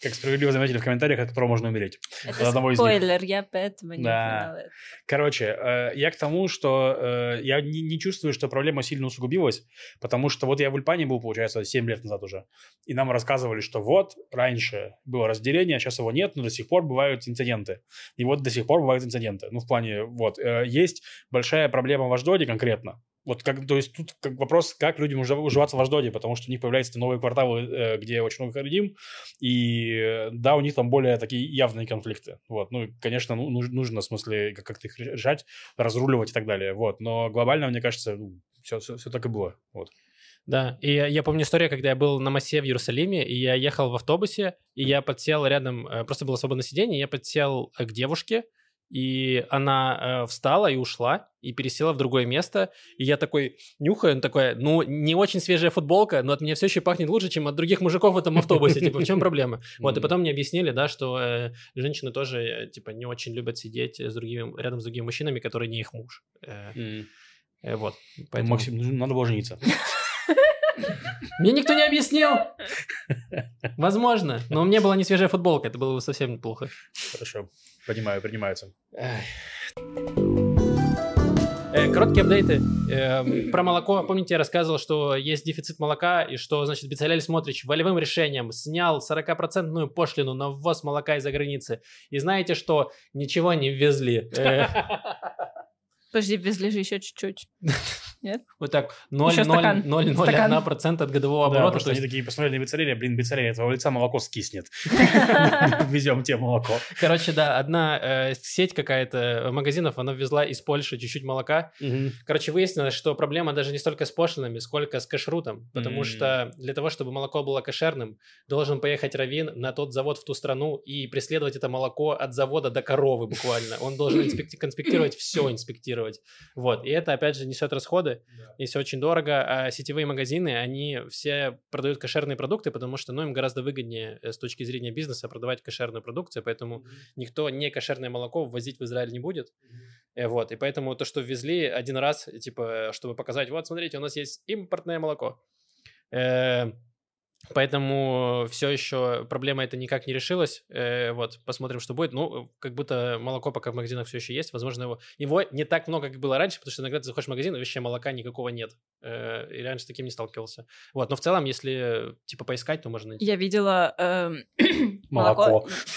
Как справедливо заметили в комментариях, от которого можно умереть. Это одного спойлер, я поэтому не Да. это. Короче, э, я к тому, что э, я не, чувствую, что проблема сильно усугубилась, потому что вот я в Ульпане был, получается, 7 лет назад уже, и нам рассказывали, что вот, раньше было разделение, сейчас его нет, но до сих пор бывают инциденты. И вот до сих пор бывают инциденты. Ну, в плане, вот, э, есть большая проблема в Аждоде конкретно. Вот как, то есть тут как вопрос, как людям ужи- уживаться в Аждоде, потому что у них появляются новые кварталы, э, где очень много харидим, и э, да, у них там более такие явные конфликты. Вот, ну, конечно, ну, нуж- нужно, в смысле, как- как-то их решать, разруливать и так далее. Вот, но глобально, мне кажется, все, все, так и было. Вот. Да, и я, помню историю, когда я был на массе в Иерусалиме, и я ехал в автобусе, и я подсел рядом, э, просто было свободное сиденье, я подсел к девушке, и она э, встала и ушла, и пересела в другое место, и я такой нюхаю, он такой, ну, не очень свежая футболка, но от меня все еще пахнет лучше, чем от других мужиков в этом автобусе, типа, в чем проблема? Вот, и потом мне объяснили, да, что э, женщины тоже, э, типа, не очень любят сидеть с другими, рядом с другими мужчинами, которые не их муж. Э, Вот, поэтому... Максим, ну, надо было жениться. Мне никто не объяснил. Возможно. Но у меня была не свежая футболка, это было бы совсем неплохо. Хорошо, понимаю, принимается. Эх. Э, Короткие апдейты. Эм, Про молоко. Помните, я рассказывал, что есть дефицит молока, и что, значит, Бецалель Смотрич волевым решением снял 40% пошлину на ввоз молока из-за границы. И знаете что? Ничего не ввезли. Э, Подожди, везли же еще чуть-чуть. Вот так Ещё стакан. 0,01% от годового Да, оборота. просто то они такие посмотрели на Бицарелия, блин, Бицарелия, твоего лица молоко скиснет. Везем тебе молоко. Короче, да, одна э, сеть какая-то магазинов, она ввезла из Польши чуть-чуть молока. Короче, выяснилось, что проблема даже не столько с пошлинами, сколько с кашрутом. Потому что для того, чтобы молоко было кошерным, должен поехать раввин на тот завод в ту страну и преследовать это молоко от завода до коровы буквально. Он должен конспектировать все, инспектировать. Вот. И это, опять же, несет расходы, и все очень дорого. А сетевые магазины, они все продают кошерные продукты, потому что ну, им гораздо выгоднее э, с точки зрения бизнеса продавать кошерную продукцию, поэтому никто не кошерное молоко ввозить в Израиль не будет. Э, Вот, и поэтому то, что ввезли один раз, типа, чтобы показать, вот, смотрите, у нас есть импортное молоко. Э, Поэтому все еще проблема эта никак не решилась. Э, вот, посмотрим, что будет. Ну, как будто молоко пока в магазинах все еще есть. Возможно, его, его не так много, как было раньше, потому что иногда ты заходишь в магазин, и вообще молока никакого нет. Э, и раньше с таким не сталкивался. Вот, но в целом, если, типа, поискать, то можно найти. Я видела эм, Молоко.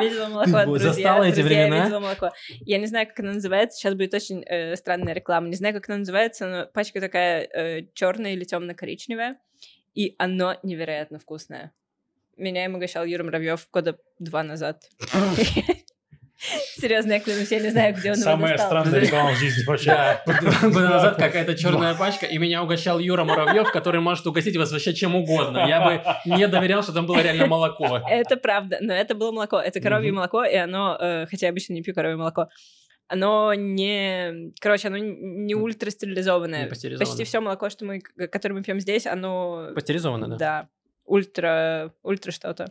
Видела молоко от застала эти времена? видела молоко. Я не знаю, как оно называется. Сейчас будет очень э, странная реклама. Не знаю, как оно называется, но пачка такая черная или темно-коричневая. И оно невероятно вкусное. Меня им угощал Юра Муравьев года два назад. Серьезно, я клянусь, я не знаю, где он Самая странная реклама в жизни вообще. Года назад какая-то черная пачка, и меня угощал Юра Муравьев, который может угостить вас вообще чем угодно. Я бы не доверял, что там было реально молоко. Это правда, но это было молоко. Это коровье молоко, и оно, э, хотя я обычно не пью коровье молоко, оно не, короче, оно не ультрастерилизованное. Не пастеризованное. Почти все молоко, что мы, которое мы пьем здесь, оно, Пастеризовано, да? да, ультра, ультра что-то.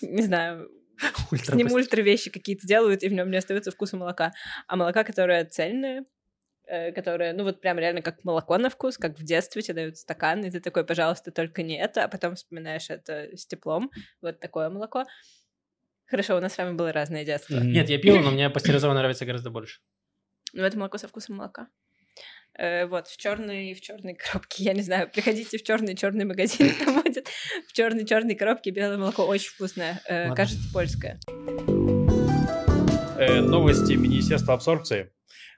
Не знаю, с Ультра ним ультра вещи какие-то делают, и в нем не остается вкуса молока. А молока, которое цельное, э, которое, ну вот прям реально как молоко на вкус, как в детстве тебе дают стакан, и ты такой, пожалуйста, только не это, а потом вспоминаешь это с теплом, вот такое молоко. Хорошо, у нас с вами было разное детство. Нет, я пил, но мне пастеризованное нравится гораздо больше. Но это молоко со вкусом молока. Э, вот, в черной, в черной коробке, я не знаю, приходите в черный черный магазин, там будет в черной черной коробке белое молоко, очень вкусное, Э, кажется, польское. Э, Новости Министерства абсорбции.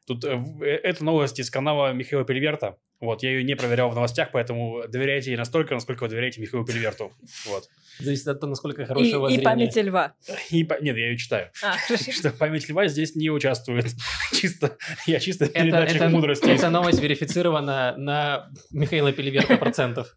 Тут э, э, это новость из канала Михаила Переверта. Вот, я ее не проверял в новостях, поэтому доверяйте ей настолько, насколько вы доверяете Михаилу Переверту. Вот. Зависит от того, насколько И, хорошее у вас и зрение. память льва. И Нет, я ее читаю. А. Что память льва здесь не участвует. Чисто, я чисто Это, передатчик это- мудрости. эта новость верифицирована на Михаила Пелеверта процентов.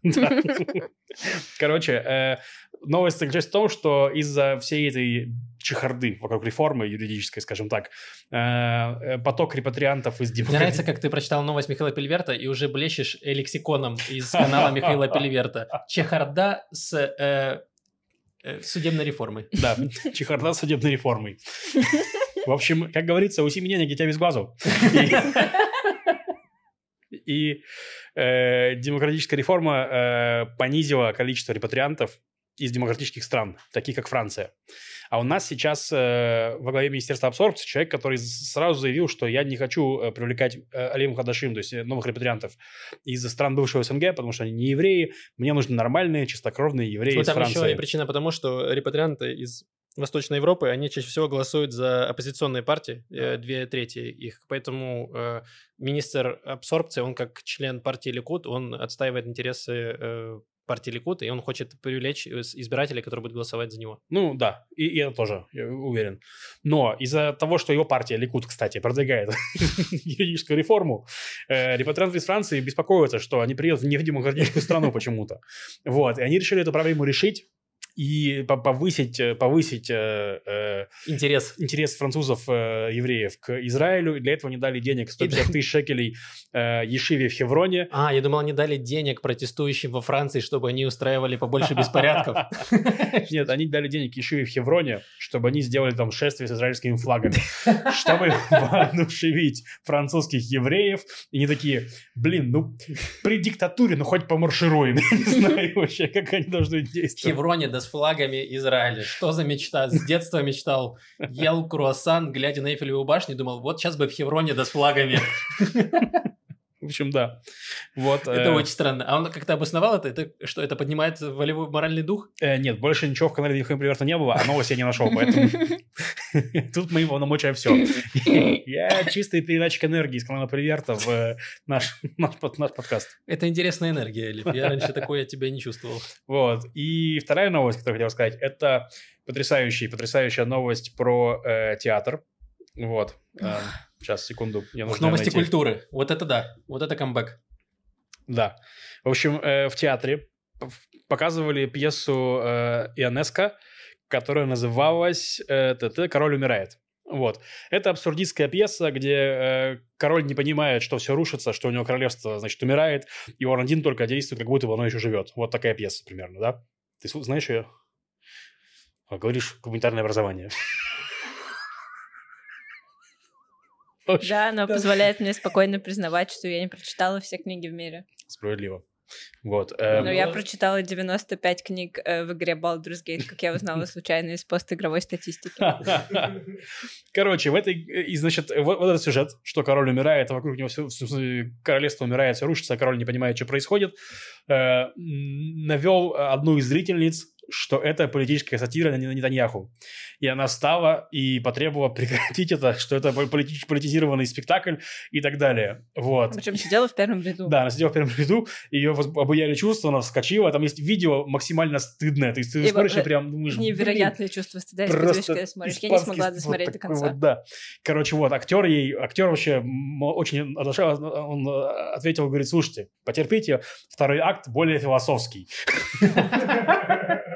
Короче, э, новость заключается в том, что из-за всей этой чехарды вокруг реформы юридической, скажем так, э, э, поток репатриантов из Мне нравится, демократии... как ты прочитал новость Михаила Пельверта и уже блещешь э, лексиконом из канала Михаила Пельверта. Чехарда с э, э, судебной реформой. Да, чехарда с судебной реформой. В общем, как говорится, у семьи дитя без глазу. И, э, демократическая реформа э, понизила количество репатриантов из демократических стран, таких как Франция. А у нас сейчас э, во главе Министерства абсорбции человек, который сразу заявил, что я не хочу э, привлекать э, Алим Хадашим, то есть э, новых репатриантов из стран бывшего СНГ, потому что они не евреи. Мне нужны нормальные, чистокровные евреи Ну, из там Франции. еще и причина потому, что репатрианты из Восточной Европы, они чаще всего голосуют за оппозиционные партии, э, две трети их. Поэтому э, министр абсорбции, он как член партии Ликут, он отстаивает интересы э, партии Ликут, и он хочет привлечь э, избирателей, которые будут голосовать за него. Ну да, и, и это тоже, я уверен. Но из-за того, что его партия, Ликут, кстати, продвигает юридическую реформу, э, репатрианты из Франции беспокоятся, что они приедут в недемократическую страну почему-то. Вот, и они решили эту проблему решить и по- повысить, э, повысить э, э, Интерес. интерес французов, э, евреев к Израилю. И для этого они дали денег 150 тысяч шекелей э, Ешиве в Хевроне. А, я думал, они дали денег протестующим во Франции, чтобы они устраивали побольше беспорядков. Нет, они дали денег Ешиве в Хевроне, чтобы они сделали там шествие с израильскими флагами, чтобы воодушевить французских евреев. И они такие, блин, ну при диктатуре, ну хоть помаршируем. Не знаю вообще, как они должны В действовать. Хевроне до с флагами Израиля. Что за мечта? С детства мечтал. Ел круассан, глядя на Эйфелеву башню, думал, вот сейчас бы в Хевроне да с флагами. В общем, да. Вот, Это э, очень странно. А он как-то обосновал это? Это что, это поднимает волевой моральный дух? э, нет, больше ничего в канале Вихрем Приверта не было, а новости я не нашел, поэтому тут мы его намочаем все. Я чистый передатчик энергии из канала Приверта в э, наш, наш, наш подкаст. Это интересная энергия, Лив. Я раньше такое от тебя не чувствовал. Вот. И вторая новость, которую хотел сказать, это потрясающая, потрясающая новость про э, театр. Вот. Э, сейчас, секунду. Мне нужно Новости найти. культуры. Вот это да. Вот это камбэк. Да. В общем, э, в театре показывали пьесу э, Ионеско, которая называлась э, т-т, «Король умирает». Вот. Это абсурдистская пьеса, где э, король не понимает, что все рушится, что у него королевство, значит, умирает, и он один только действует, как будто бы оно еще живет. Вот такая пьеса примерно, да? Ты знаешь ее? Говоришь, гуманитарное образование. Очень Да, но позволяет мне спокойно признавать, что я не прочитала все книги в мире. Справедливо. Вот. эм, Но я прочитала 95 книг э, в игре Baldur's Gate, как я узнала случайно из постигровой статистики. Короче, в этой... И, значит, вот, вот этот сюжет, что король умирает, а вокруг него все, королевство умирает, все рушится, а король не понимает, что происходит, э, навел одну из зрительниц, что это политическая сатира на Нетаньяху. И она встала и потребовала прекратить это, что это полити- политизированный спектакль и так далее. Вот. Причем сидела в первом ряду. Да, она сидела в первом ряду, ее обуяли чувства, она вскочила, там есть видео максимально стыдное, то есть ты И смотришь и во- прям думаешь... «Блин, Невероятное чувство стыда просто когда смотришь. Я не смогла вот досмотреть до такой конца. вот, да. Короче, вот, актер ей, актер вообще очень отошел, он э, ответил, говорит, слушайте, потерпите, второй акт более философский.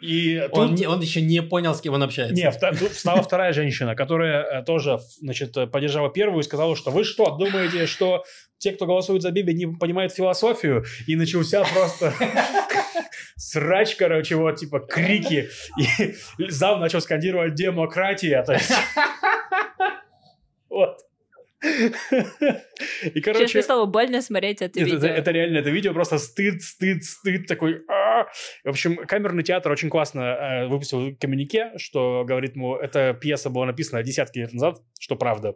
И Он, тут... не- он еще не понял, с кем он общается. Не, вта- тут встала вторая женщина, которая э, тоже, значит, э, поддержала первую и сказала, что вы что, думаете, что те, кто голосует за Биби, не понимают философию? И начался просто срач, короче, вот, типа, крики. И зал начал скандировать «демократия», то есть... Вот. И, короче... Честное слово, больно смотреть это видео. это, это реально, это видео просто стыд, стыд, стыд, такой. «А!» В общем, камерный театр очень классно э, выпустил коммюнике, что говорит ему, эта пьеса была написана десятки лет назад, что правда,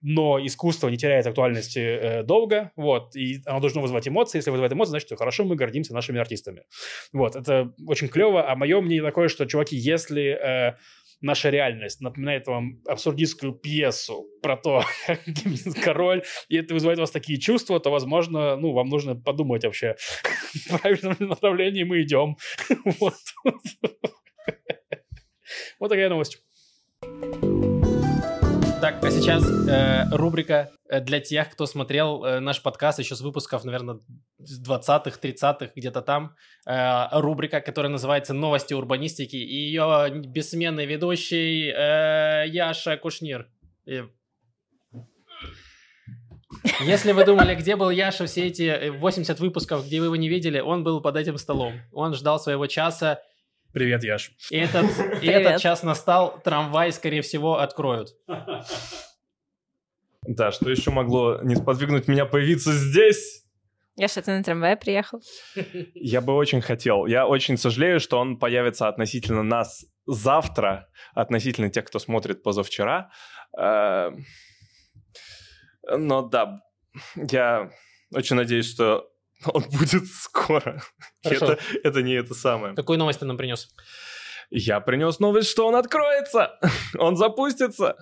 но искусство не теряет актуальности э, долго, вот, и оно должно вызывать эмоции, если вызывает эмоции, значит, хорошо, мы гордимся нашими артистами. Вот, это очень клево, а мое мнение такое, что, чуваки, если э, наша реальность напоминает вам абсурдистскую пьесу про то, как король, и это вызывает у вас такие чувства, то, возможно, ну, вам нужно подумать вообще, в правильном направлении мы идем. Вот. Вот такая новость. Так, а сейчас э, рубрика э, для тех, кто смотрел э, наш подкаст еще с выпусков, наверное, с 20-х, 30-х, где-то там. Э, рубрика, которая называется «Новости урбанистики». И ее бессменный ведущий э, Яша Кушнир. И- Если вы думали, где был Яша все эти э, 80 выпусков, где вы его не видели, он был под этим столом. Он ждал своего часа, Привет, Яш. и этот, и этот час настал, трамвай, скорее всего, откроют. Да, что еще могло не сподвигнуть меня появиться здесь? Я что, ты на трамвае приехал? Я бы очень хотел. Я очень сожалею, что он появится относительно нас завтра, относительно тех, кто смотрит позавчера. Э, Но да, я очень надеюсь, что он будет скоро. Хорошо. Это, это не это самое. Какую новость ты нам принес? Я принес новость, что он откроется, он запустится.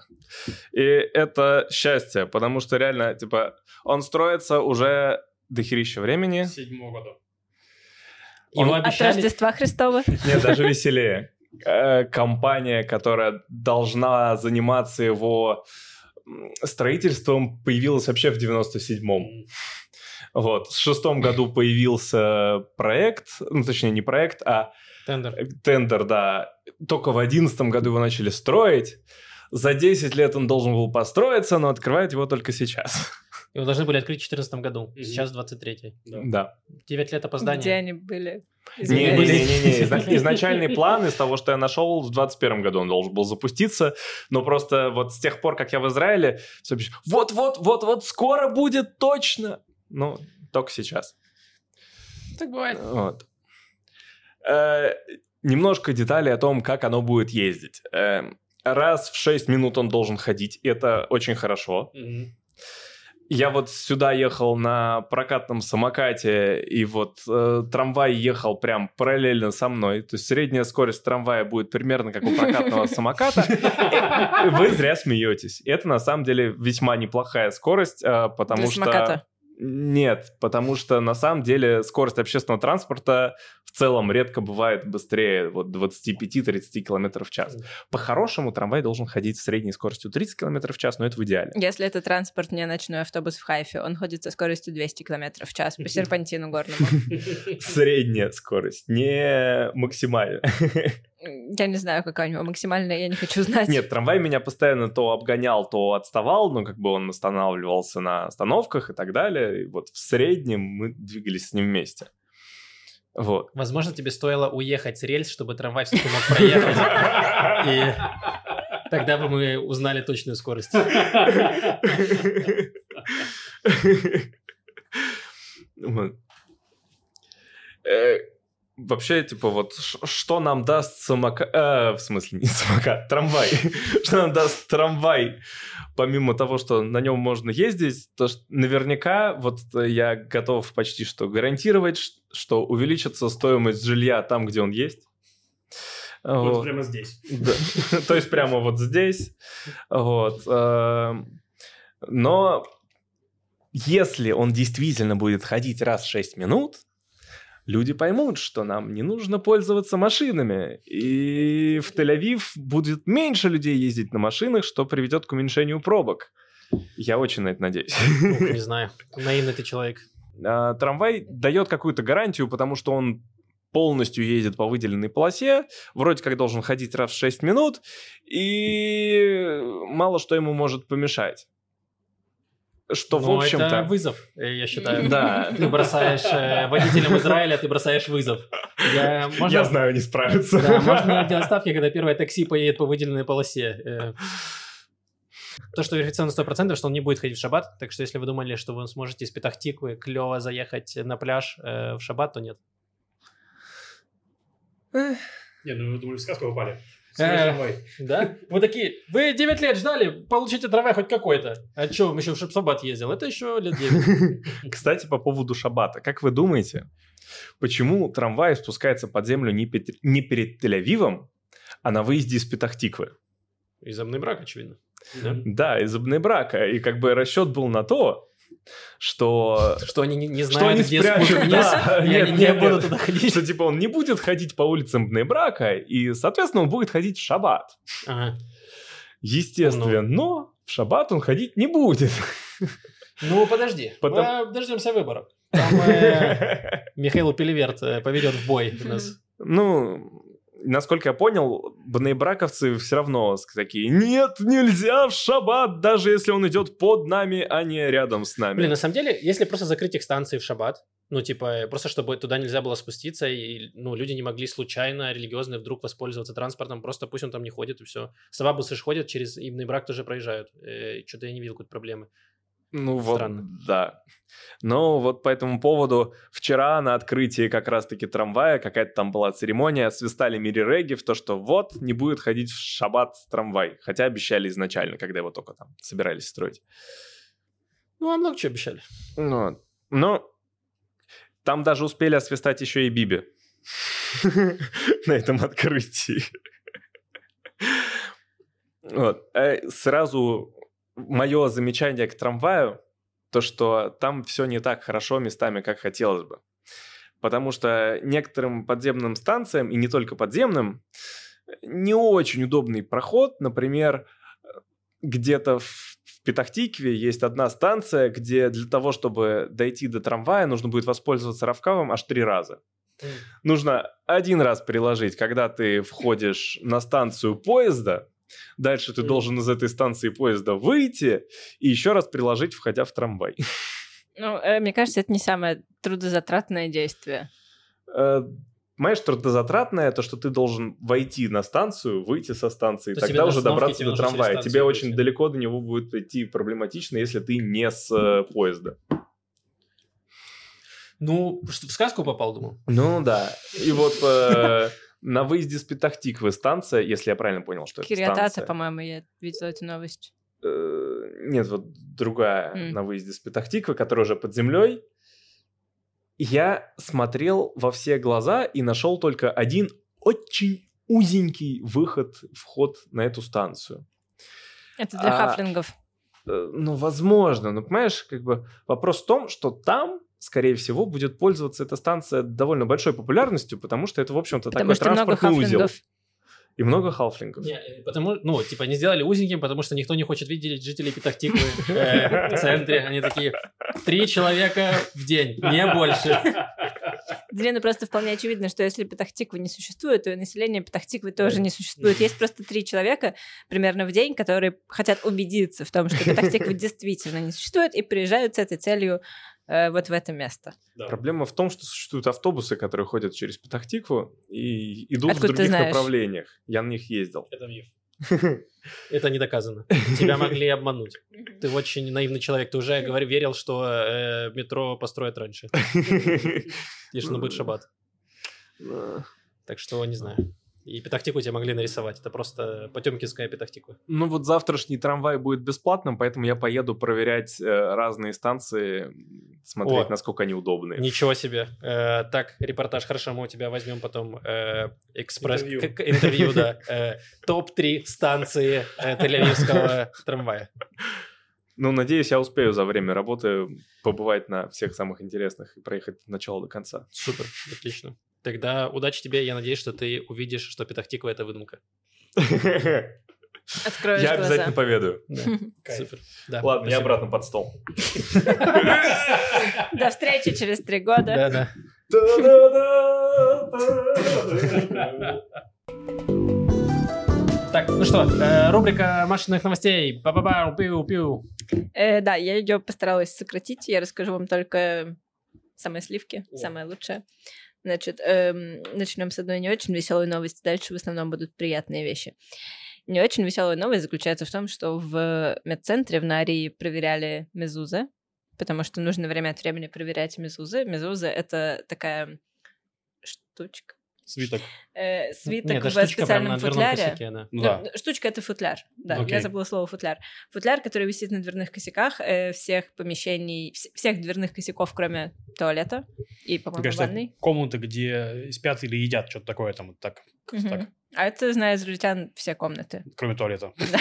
И это счастье, потому что реально, типа, он строится уже дохерища времени. Седьмого года. Его От обещали... Рождества Христова? Нет, даже веселее. Э, Компания, которая должна заниматься его строительством, появилась вообще в 97-м. Вот. В шестом году появился проект, ну, точнее, не проект, а Тендер. тендер, да. Только в одиннадцатом году его начали строить. За 10 лет он должен был построиться, но открывают его только сейчас. Его должны были открыть в 2014 году. Мгм. Сейчас 23-й. Да. 9 лет Где опоздания. они были? Не-не-не, изна- изначальный план из того, что я нашел, в 21 году он должен был запуститься, но просто вот с тех пор, как я в Израиле, все пишут, вот-вот, вот-вот, скоро будет точно. Ну, только сейчас. Так бывает. Вот. Э, немножко деталей о том, как оно будет ездить. Эм, раз в 6 минут он должен ходить, это очень хорошо. Я вот сюда ехал на прокатном самокате, и вот э, трамвай ехал прям параллельно со мной. То есть средняя скорость трамвая будет примерно как у прокатного самоката. Вы зря смеетесь. Это на самом деле весьма неплохая скорость, э, потому что... Нет, потому что на самом деле скорость общественного транспорта в целом редко бывает быстрее вот 25-30 км в час. По-хорошему трамвай должен ходить с средней скоростью 30 км в час, но это в идеале. Если это транспорт, не ночной автобус в Хайфе, он ходит со скоростью 200 км в час по серпантину горному. Средняя скорость, не максимальная. Я не знаю, какая у него максимальная, я не хочу знать. Нет, трамвай меня постоянно то обгонял, то отставал, но как бы он останавливался на остановках и так далее. И вот в среднем мы двигались с ним вместе. Вот. Возможно, тебе стоило уехать с рельс, чтобы трамвай все-таки мог проехать. И тогда бы мы узнали точную скорость. Вот. Вообще, типа, вот что нам даст самокат... э, в смысле, не самокат, трамвай. Что нам даст трамвай, помимо того, что на нем можно ездить, то что наверняка, вот я готов почти что гарантировать, что увеличится стоимость жилья там, где он есть. Вот Вот. прямо здесь. Да. То есть прямо вот здесь. Вот. эм, Но если он действительно будет ходить раз в 6 минут, люди поймут, что нам не нужно пользоваться машинами. И в Тель-Авив будет меньше людей ездить на машинах, что приведет к уменьшению пробок. Я очень на это надеюсь. Ух, не знаю. Наивный ты человек. А, Трамвай дает какую-то гарантию, потому что он полностью ездит по выделенной полосе, вроде как должен ходить раз в 6 минут, и мало что ему может помешать. Что, в Но общем-то... это вызов, э, я считаю. Да. Ты бросаешь э, водителям Израиля, ты бросаешь вызов. Я, можно, Я знаю, не справится. Да, можно делать ставки, когда первое такси поедет по выделенной полосе. Э, То, что верифицировано 100%, что он не будет ходить в шаббат. Так что если вы думали, что вы сможете из Петахтиквы клево заехать на пляж э, в шаббат, то нет. Не, ну вы думали, в сказку попали. Трамвай. Да? Вы такие, вы 9 лет ждали, получите трамвай хоть какой-то. А что, еще в шаббат ездил? Это еще лет 9. Кстати, по поводу шабата. Как вы думаете, почему трамвай спускается под землю не, перед Тель-Авивом, а на выезде из Петахтиквы? Из брак, очевидно. Да? Да, из брака. И как бы расчет был на то, что Что они не, не Что знают, они где спрячут, да. и Нет, они нет, не будут туда ходить. что типа он не будет ходить по улицам брака, и, соответственно, он будет ходить в шаббат. Ага. Естественно, но в шаббат он ходить не будет. Ну, подожди. Потом- Мы дождемся выборов. Там э, Михаил Пелеверт э, поведет в бой нас. Ну, насколько я понял, бнейбраковцы все равно такие, нет, нельзя в шаббат, даже если он идет под нами, а не рядом с нами. Блин, на самом деле, если просто закрыть их станции в шаббат, ну, типа, просто чтобы туда нельзя было спуститься, и, ну, люди не могли случайно, религиозные, вдруг воспользоваться транспортом, просто пусть он там не ходит, и все. Сабабусы же ходят, через Ибн брак тоже проезжают. Что-то я не видел какой-то проблемы. Ну вот, Странно. да. Но вот по этому поводу вчера на открытии как раз-таки трамвая, какая-то там была церемония, свистали Мири Реги в то, что вот, не будет ходить в шаббат трамвай. Хотя обещали изначально, когда его только там собирались строить. Ну, а много чего обещали. Ну, вот. но там даже успели освистать еще и Биби на этом открытии. Вот. Э, Сразу мое замечание к трамваю, то, что там все не так хорошо местами, как хотелось бы. Потому что некоторым подземным станциям, и не только подземным, не очень удобный проход. Например, где-то в Петахтикве есть одна станция, где для того, чтобы дойти до трамвая, нужно будет воспользоваться Равкавом аж три раза. Нужно один раз приложить, когда ты входишь на станцию поезда, дальше ты должен из этой станции поезда выйти и еще раз приложить, входя в трамвай. Ну, э, мне кажется, это не самое трудозатратное действие. Э, Понимаешь, трудозатратное то, что ты должен войти на станцию, выйти со станции, То тогда уже добраться до трамвая. Тебе выйти. очень далеко до него будет идти проблематично, если ты не с э, поезда. Ну, что, в сказку попал, думал. Ну да. И вот э, На выезде с Петахтиквы станция, если я правильно понял, что это Кириатата, станция. по-моему, я видела эту новость. Э, Нет, вот другая М. на выезде с Петахтиквы, которая уже под землей. Я смотрел во все глаза и нашел только один очень узенький выход, вход на эту станцию. Это для А, хафлингов. Э, Ну, возможно. Но, понимаешь, как бы вопрос в том, что там, скорее всего, будет пользоваться эта станция довольно большой популярностью, потому что это, в общем-то, Потому такой транспортный узел. И много халфлингов. Не, э, потому, ну, типа, не сделали узеньким, потому что никто не хочет видеть жителей Петахтиквы э, в центре. Они такие, три человека в день, не больше. Для ну просто вполне очевидно, что если Петахтиквы не существует, то и население Петахтиквы тоже не существует. Есть просто три человека примерно в день, которые хотят убедиться в том, что Петахтиквы действительно не существует, и приезжают с этой целью э, вот в это место. Проблема в том, что существуют автобусы, которые ходят через Петахтикву и идут Откуда в других направлениях. Я на них ездил. Это миф. Это не доказано. Тебя могли обмануть. Ты очень наивный человек. Ты уже говори, верил, что э, метро построят раньше. И что будет шаббат. Так что не знаю. И Петахтику тебе могли нарисовать. Это просто Потемкинская Петахтиква. Ну вот завтрашний трамвай будет бесплатным, поэтому я поеду проверять э, разные станции, смотреть, О. насколько они удобные. Ничего себе. Э, так, репортаж. Хорошо, мы у тебя возьмем потом э, экспресс... Интервью. к- к- интервью, да. Э, Топ-3 станции э, Тель-Авивского трамвая. Ну, надеюсь, я успею за время работы побывать на всех самых интересных и проехать от начала до конца. Супер, отлично. Тогда удачи тебе. Я надеюсь, что ты увидишь, что Петахтиква — это выдумка. Откроешь Я глаза. обязательно поведу. Да, супер. Да, Ладно, я спасибо. обратно под стол. До встречи через три года. Да, да. Так, ну что, э, рубрика машинных новостей. Ба-ба-ба, пиу-пиу. Э, да, я ее постаралась сократить. Я расскажу вам только самые сливки, О. самое лучшее. Значит, начнем с одной не очень веселой новости. Дальше в основном будут приятные вещи. Не очень веселая новость заключается в том, что в медцентре в Нарии проверяли мезузы, потому что нужно время от времени проверять мезузы. Мезуза — это такая штучка. Свиток. Э, свиток Нет, в специальном футляре. косяке, да. Ну да. Штучка это футляр. Да, я забыла слово футляр. Футляр, который висит на дверных косяках э, всех помещений, вс- всех дверных косяков, кроме туалета и, по-моему, ванной. комнаты, где спят или едят, что-то такое там, вот так, как-то Мгм. так, А это, знаю, израильтян все комнаты. кроме туалета. Да.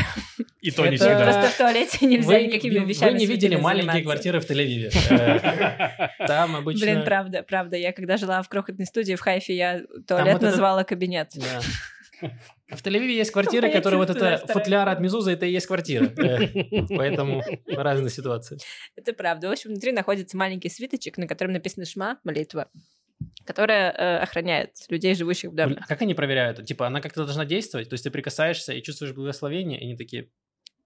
И то не всегда. Просто в туалете нельзя никакими вещами вы не видели маленькие квартиры в Тель-Авиве. Э, Там обычно... Блин, правда, правда. Я когда жила в крохотной студии в Хайфе, я туалет называла кабинет. В Тель-Авиве есть квартиры, которые вот это футляр от Мезуза, это и есть квартира. Э, Поэтому разные ситуации. Это правда. В общем, внутри находится маленький свиточек, на котором написано «Шма», молитва, которая э, охраняет людей, живущих в доме. Блин, а Как они проверяют? Типа, она как-то должна действовать? То есть ты прикасаешься и чувствуешь благословение, и они такие...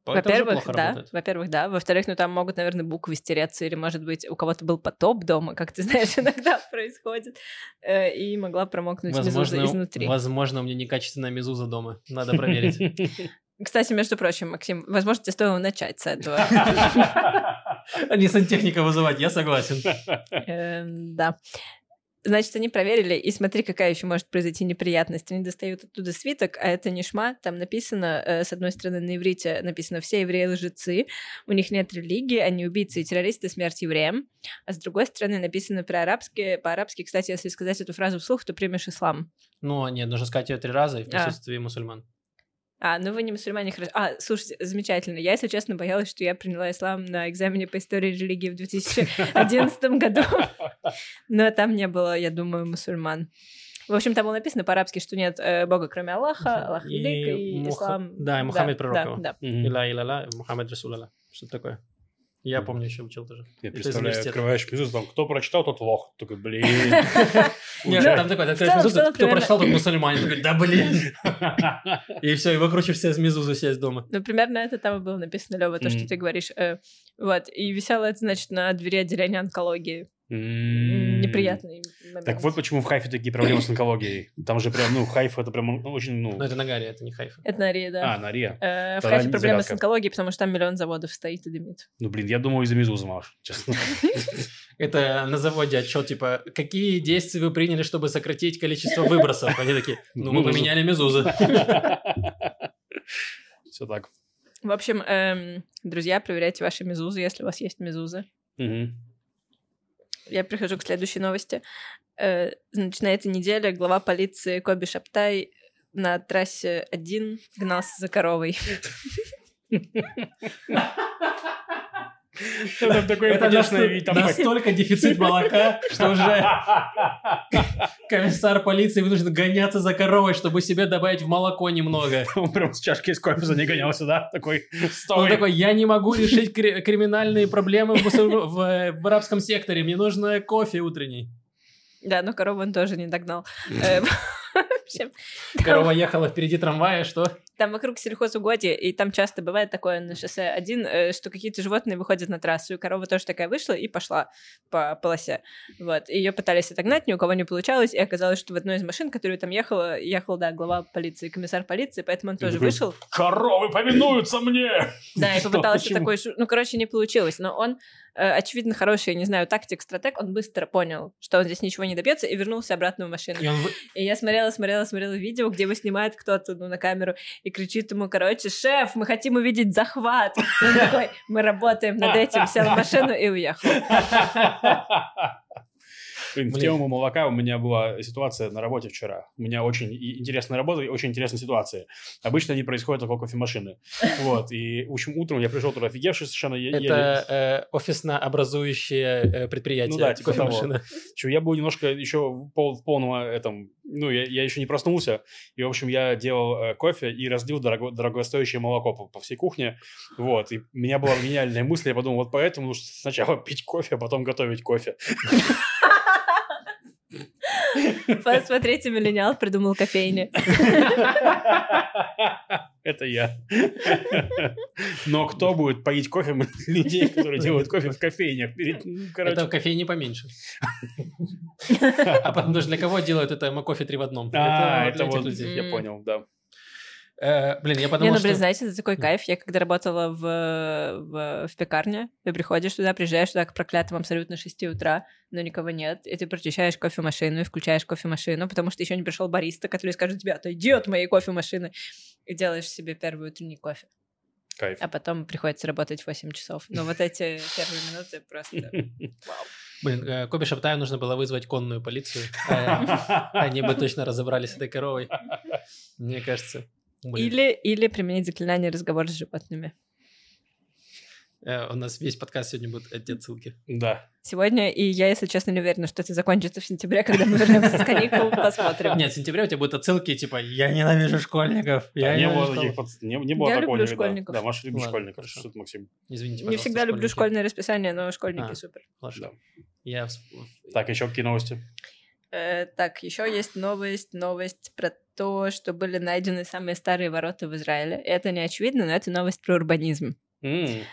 «По, это уже Во-первых, да. работает». Во-первых, да. Во-вторых, ну там могут, наверное, буквы стереться, или, может быть, у кого-то был потоп дома, как ты знаешь, иногда происходит, э, и могла промокнуть мезуза Возможно, изнутри. возможно, у меня некачественная мезуза дома. Надо проверить. Кстати, между прочим, Максим, возможно, тебе стоило начать с этого. А не сантехника вызывать, я согласен. Эм, Да. Значит, они проверили, и смотри, какая еще может произойти неприятность. Они достают оттуда свиток, а это не шма. Там написано, э, с одной стороны, на иврите написано «все евреи лжецы», у них нет религии, они убийцы и террористы, смерть евреям. А с другой стороны написано по-арабски. По-арабски, кстати, если сказать эту фразу вслух, то примешь ислам. Ну, нет, нужно сказать ее три раза и в А. присутствии мусульман. А, ну вы не мусульмане, хорошо. А, слушайте, замечательно. Я, если честно, боялась, что я приняла ислам на экзамене по истории религии в 2011 году. Но там не было, я думаю, мусульман. В общем, там было написано по-арабски, что нет э, бога, кроме Аллаха, Аллах И велик, и Муха- ислам... да, и Мухаммед пророк да, его. да. Мгм. Иля иляла, Мухаммед Расулала. Что такое? Я помню, еще учил тоже. Я Это представляю, открываешь мезузу, там, кто прочитал, тот лох. Такой, блин. Нет, Уже. там такой, ты открываешь целом кто прочитал, тот мусульманин. Такой, да блин. И все, и выкручиваешься из Мезузы сесть дома. Ну, примерно это там и было написано, Лёва, то, что ты говоришь. Э, Вот, и висело это, значит, на двери отделения онкологии. М. неприятный момент. Так вот почему в Хайфе такие проблемы с онкологией. Там же прям, ну, Хайф это прям ну, очень, ну... Но это на Гаре, это не Хайфа. Это на Рии, да. А, на Риа. Э, в Хайфе проблемы с загадка. онкологией, потому что там миллион заводов стоит и дымит. Ну, блин, я думаю, из-за Мезуза, Маш, честно. Это на заводе отчет, типа, какие действия вы приняли, чтобы сократить количество выбросов? Они такие, ну, мы поменяли мезузы. Все так. В общем, эм, друзья, проверяйте ваши мезузы, если у вас есть мезузы. Я прихожу к следующей новости. Э, значит, на этой неделе глава полиции Коби Шаптай на трассе 1 гнался за коровой. Это такое, Это там- настолько дефицит молока, что уже комиссар полиции вынужден гоняться за коровой, чтобы себе добавить в молоко немного. Он прям с чашкой с кофе за ней гонялся, да? Такой, Он такой, я не могу решить кри- криминальные проблемы в, в арабском секторе, мне нужно кофе утренний. Да, но корову он тоже не догнал. Общем, Корова ехала впереди трамвая, что? Там вокруг сельхозугодья, и там часто бывает такое на шоссе один, э, что какие-то животные выходят на трассу, и корова тоже такая вышла и пошла по полосе. Вот. Ее пытались отогнать, ни у кого не получалось, и оказалось, что в одной из машин, которую там ехала, ехал, да, глава полиции, комиссар полиции, поэтому он тоже вышел. Коровы повинуются мне! Да, и попытался такой... Ну, короче, не получилось, но он, э, очевидно, хороший, не знаю, тактик-стратег, он быстро понял, что он здесь ничего не добьется, и вернулся обратно в машину. И он вы- И я смотрела, смотрела, смотрела видео, где его снимает кто-то ну, на камеру и кричит ему, короче, шеф, мы хотим увидеть захват. Он такой, мы работаем над этим, сел в машину и уехал. Блин, в тему молока у меня была ситуация на работе вчера. У меня очень интересная работа и очень интересная ситуация. Обычно они происходят около кофемашины. Вот. И, в общем, утром я пришел туда офигевший совершенно. Это э, офисно-образующее э, предприятие, Ну да, типа того. кофемашина. Чё, я был немножко еще пол- в полном э, этом... Ну, я, я еще не проснулся. И, в общем, я делал кофе и разлил дорого, дорогостоящее молоко по, по всей кухне. Вот. И у меня была гениальная мысль. Я подумал, вот поэтому нужно сначала пить кофе, а потом готовить кофе. Посмотрите, миллениал придумал кофейни. Это я. Но кто будет поить кофе людей, которые делают кофе в кофейнях? Ну, Короче, Это кофейни поменьше. А потом даже для кого делают это кофе три в одном? А, для это этих вот, людей. я понял, да. Э, Блин, я Не, подумал, ну, что... блин, знаете, это такой кайф. Я когда работала в, в, в пекарне, ты приходишь туда, приезжаешь туда к проклятым абсолютно 6 утра, но никого нет, и ты прочищаешь кофемашину и включаешь кофемашину, потому что еще не пришел бариста, который скажет тебе, отойди от моей кофемашины, и делаешь себе первый утренний кофе. Кайф. А потом приходится работать 8 часов. Но вот эти первые минуты просто... Вау. Блин, э, Коби Шаптаю нужно было вызвать конную полицию. Э, Они бы точно разобрались с этой коровой. Мне кажется. Блин. Или, или применить заклинание разговор с животными. Э, У нас весь подкаст сегодня будет эти отсылки. Да. Сегодня, и я, если честно, не уверена, что это закончится в сентябре, когда мы вернемся с каникул, посмотрим. Нет, в сентябре у тебя будут отсылки, типа «Я ненавижу школьников». Я не, было школу». таких не, не было Я такого люблю школьников. Да, Маша любит школьников. хорошо. Что ты, Максим? Извините, Не всегда люблю школьное расписание, но школьники А. супер. Хорошо. Я... Так, еще какие новости? Э, так, еще есть новость, новость про то, что были найдены самые старые ворота в Израиле. Это не очевидно, но это новость про урбанизм М.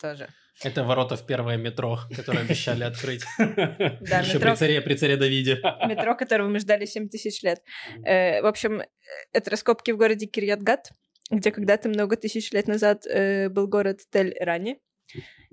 тоже. Это ворота в первое метро, которое обещали открыть. Да, Еще метро, при царе, при царе Давиде. метро, которого мы ждали 7 тысяч лет. Э, в общем, это раскопки в городе Кирьятгат, где когда-то много тысяч лет назад э, был город Тель-Рани.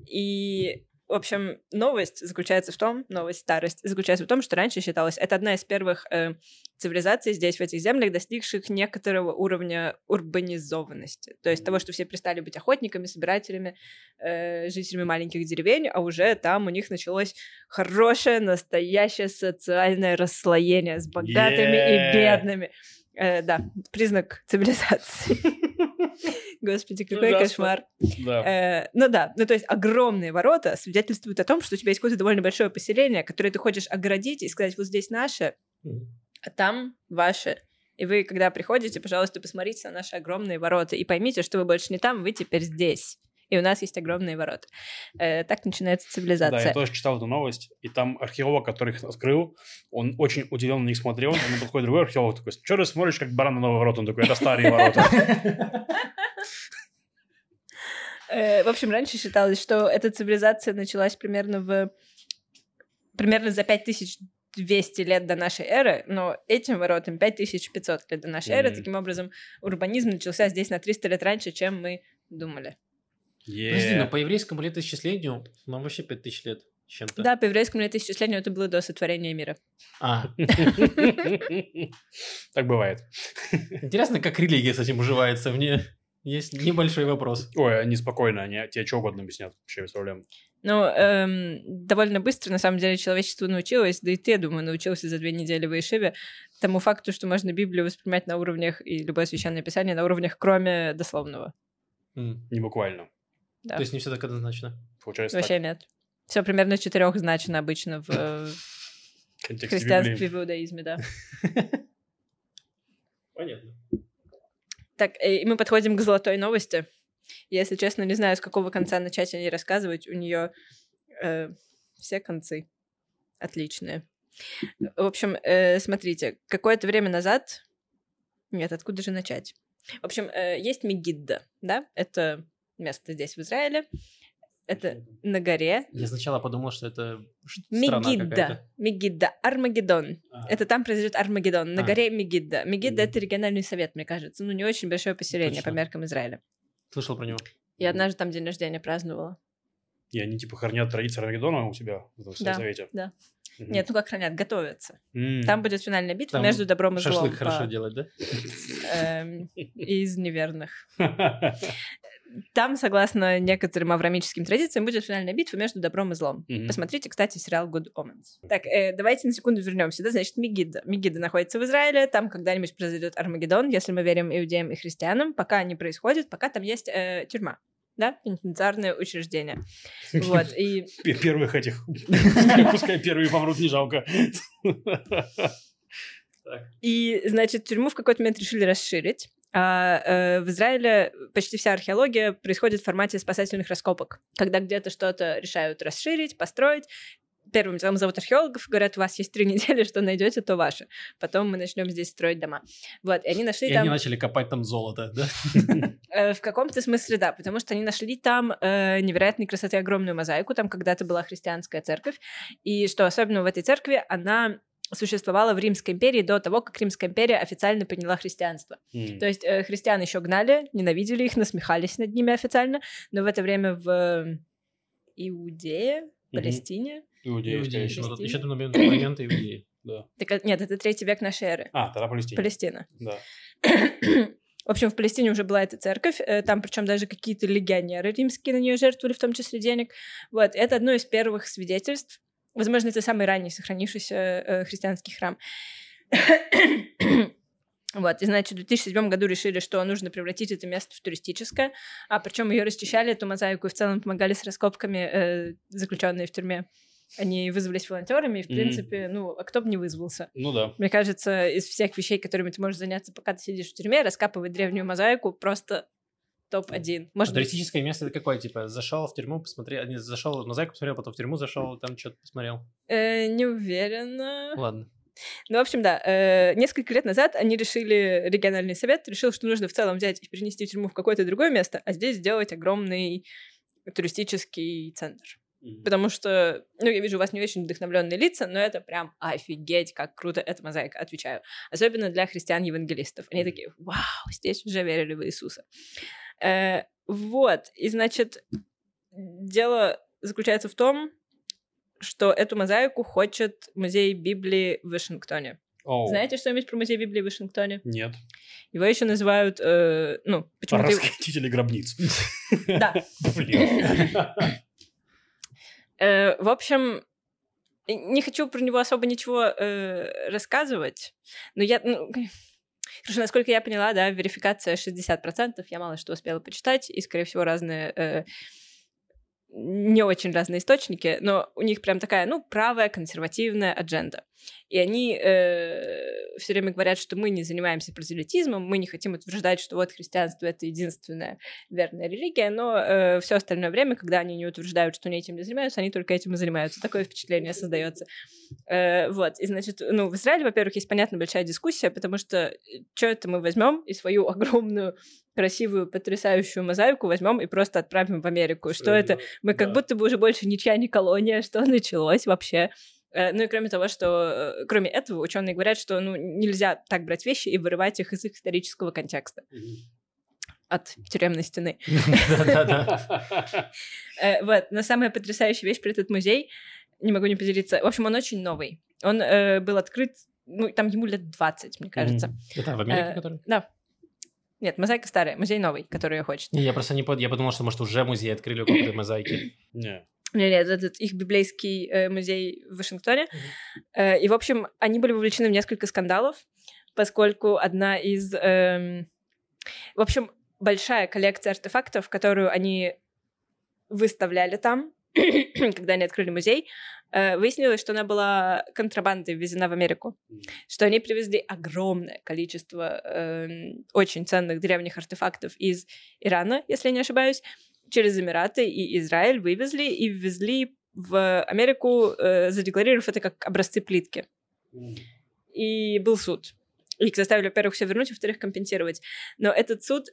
И, в общем, новость заключается в том, новость, старость, заключается в том, что раньше считалось, это одна из первых э, цивилизаций здесь, в этих землях, достигших некоторого уровня урбанизованности. То есть того, что все перестали быть охотниками, собирателями, э, жителями маленьких деревень, а уже там у них началось хорошее, настоящее социальное расслоение с богатыми Yeah. и бедными. Э, да, признак цивилизации. Господи, какой Ужасно. кошмар. Да. Э, ну да, ну то есть огромные ворота свидетельствуют о том, что у тебя есть какое-то довольно большое поселение, которое ты хочешь оградить и сказать, вот здесь наше, а там ваше. И вы, когда приходите, пожалуйста, посмотрите на наши огромные ворота и поймите, что вы больше не там, вы теперь здесь. И у нас есть огромные ворота. Э, так начинается Да, цивилизация. я тоже читал эту новость, и там археолог, который их открыл, он очень удивленно на них смотрел, ему подходит другой археолог такой, что ты смотришь, как баран на новые ворота? Он такой, это старые ворота. Э, в общем, раньше считалось, что эта цивилизация началась примерно в примерно за 5200 лет до нашей эры, но этим воротам 5500 лет до нашей эры. Мгм. Таким образом, урбанизм начался здесь на 300 лет раньше, чем мы думали. Подожди, Е. но по еврейскому летоисчислению нам вообще 5000 лет чем-то. Да, по еврейскому летоисчислению это было до сотворения мира. А, Так бывает. интересно, как религия с этим уживается. Мне есть небольшой вопрос. Ой, они спокойно, они тебе что угодно объяснят. Вообще без проблем. Ну, эм, довольно быстро, на самом деле, человечество научилось, да и ты, я думаю, научился за две недели в Ишиве, тому факту, что можно Библию воспринимать на уровнях и любое священное писание на уровнях, кроме дословного. М, Не буквально. Да. То есть не все так однозначно. Получается Вообще нет. Все примерно четырехзначно обычно в э, так. Христианстве и Библии. в иудаизме, да. Понятно. Так, э, и мы подходим к золотой новости. Я, если честно, не знаю, с какого конца начать о ней рассказывать. У нее все концы отличные. В общем, э, смотрите, какое-то время назад... Нет, откуда же начать? В общем, э, есть Мегидда, да? Это место здесь, в Израиле. Это на горе. Я сначала подумал, что это Мегидда. Мегидда. Армагеддон. А. Это там произойдет Армагеддон. На А. горе Мегидда. Мегидда Мгм. это региональный совет, мне кажется. Ну, не очень большое поселение Точно. по меркам Израиля. Слышал про него. Я однажды там день рождения праздновала. И они типа хранят традиции Армагеддона у себя в этом Да, совете. да. Мгм. Нет, ну как хранят, готовятся. М. Там будет финальная битва Там между добром и злом. Шашлык хорошо по- делать, да? эм, из неверных. Там, согласно некоторым аврамическим традициям, будет финальная битва между добром и злом. Мгм. Посмотрите, кстати, сериал Good Omens. Так, э, давайте на секунду вернемся. Да, значит, Мегидда. Мегидда находится в Израиле, там когда-нибудь произойдет Армагеддон, если мы верим иудеям и христианам. Пока не происходит, пока там есть э, тюрьма. Да, пенитенциарное учреждение. Вот, и Первых этих. Пускай- Пускай первые помрут, не жалко. И, значит, тюрьму в какой-то момент решили расширить. А э, в Израиле почти вся археология происходит в формате спасательных раскопок, когда где-то что-то решают расширить, построить. Первым делом зовут археологов, говорят, у вас есть три недели, что найдете, то ваше. Потом мы начнем здесь строить дома. Вот, и они нашли И там... они начали копать там золото, да? Э, В каком-то смысле, да, потому что они нашли там э, невероятной красоты огромную мозаику, там когда-то была христианская церковь, и что особенно в этой церкви, она существовала в Римской империи до того, как Римская империя официально приняла христианство. М. То есть э, христиан еще гнали, ненавидели их, насмехались над ними официально, но в это время в Иудее. Палестине, Иудеи, Иудеи. скорее Еще вот- еще там момент- моменты иудеи. Да. так, нет, это третий век нашей эры, А, тогда Палестина. Палестина. Да. В общем, в Палестине уже была эта церковь, э, там причем даже какие-то легионеры римские на нее жертвовали, в том числе денег. Вот, это одно из первых свидетельств. Возможно, это самый ранний сохранившийся э, христианский храм. Вот, и значит, в 2007 году решили, что нужно превратить это место в туристическое, а причем ее расчищали, эту мозаику, и в целом помогали с раскопками э, заключенные в тюрьме. Они вызвались волонтерами, и, в Мгм. принципе, ну, а кто бы не вызвался? Ну да. Мне кажется, из всех вещей, которыми ты можешь заняться, пока ты сидишь в тюрьме, раскапывать древнюю мозаику просто топ-1. Может быть, Туристическое место это какое? Типа, зашел в тюрьму, посмотрел, не, зашел в мозаику, посмотрел, потом в тюрьму зашел, там что-то посмотрел. э, не уверена. Ладно. Ну, в общем, да, э, несколько лет назад они решили, региональный совет решил, что нужно в целом взять и перенести тюрьму в какое-то другое место, а здесь сделать огромный туристический центр. Потому что, ну, я вижу, у вас не очень вдохновленные лица, но это прям офигеть, как круто эта мозаика, отвечаю. Особенно для христиан-евангелистов. Они такие, вау, здесь уже верили в Иисуса. Э, вот, и значит, дело заключается в том, что эту мозаику хочет музей Библии в Вашингтоне. Оу. Знаете что-нибудь про музей Библии в Вашингтоне? Нет. Его еще называют, э, ну, почему-то... Расхитители гробниц. Да. Э, в общем, не хочу про него особо ничего э, рассказывать, но я... Хорошо, насколько я поняла, да, верификация 60%, я мало что успела почитать, и, скорее всего, разные... э, не очень разные источники, но у них прям такая, ну, правая консервативная адженда. И они все время говорят, что мы не занимаемся прозелитизмом, мы не хотим утверждать, что вот христианство это единственная верная религия, но все остальное время, когда они не утверждают, что они этим не занимаются, они только этим и занимаются. Такое впечатление создается. Э, вот, и значит, ну, в Израиле, во-первых, есть, понятно, большая дискуссия, потому что что это мы возьмем и свою огромную, красивую, потрясающую мозаику возьмем и просто отправим в Америку? Что, это? Мы как Да. будто бы уже больше ничья не колония, что началось вообще? Э, Ну и кроме того, что, э, кроме этого, ученые говорят, что ну, нельзя так брать вещи и вырывать их из их исторического контекста от тюремной стены. Да-да-да. Э, Вот, но самая потрясающая вещь про этот музей, не могу не поделиться. В общем, он очень новый. Он был открыт, ну, там ему лет 20, мне кажется. Это в Америке, который? Да. Нет, мозаика старая, музей новый, который ее хочет. Я просто не под... Я подумал, что, может, уже музей открыли у какой-то мозаики. Не. Нет, нет, этот их библейский э, музей в Вашингтоне. Э, и, в общем, они были вовлечены в несколько скандалов, поскольку одна из... эм, в общем, большая коллекция артефактов, которую они выставляли там, когда они открыли музей, э, выяснилось, что она была контрабандой ввезена в Америку. Что они привезли огромное количество эм, очень ценных древних артефактов из Ирана, если я не ошибаюсь, через Эмираты и Израиль вывезли и ввезли в Америку, э, задекларировав это как образцы плитки. И был суд. Их заставили, во-первых, все вернуть, во-вторых, компенсировать. Но этот суд,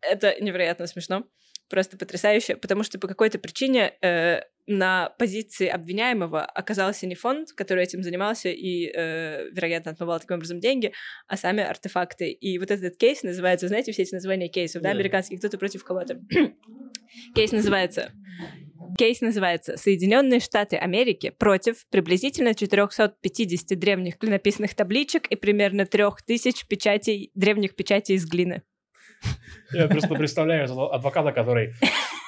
это невероятно смешно, просто потрясающе, потому что по какой-то причине э, на позиции обвиняемого оказался не фонд, который этим занимался и, э, вероятно, отмывал таким образом деньги, а сами артефакты. И вот этот кейс называется, знаете, все эти названия кейсов, да, Да. американские, кто-то против кого-то. Кейс называется Кейс называется «Соединенные Штаты Америки против приблизительно 450 древних клинописных табличек и примерно 3000 печатей, древних печатей из глины». Я просто представляю этого адвоката, который...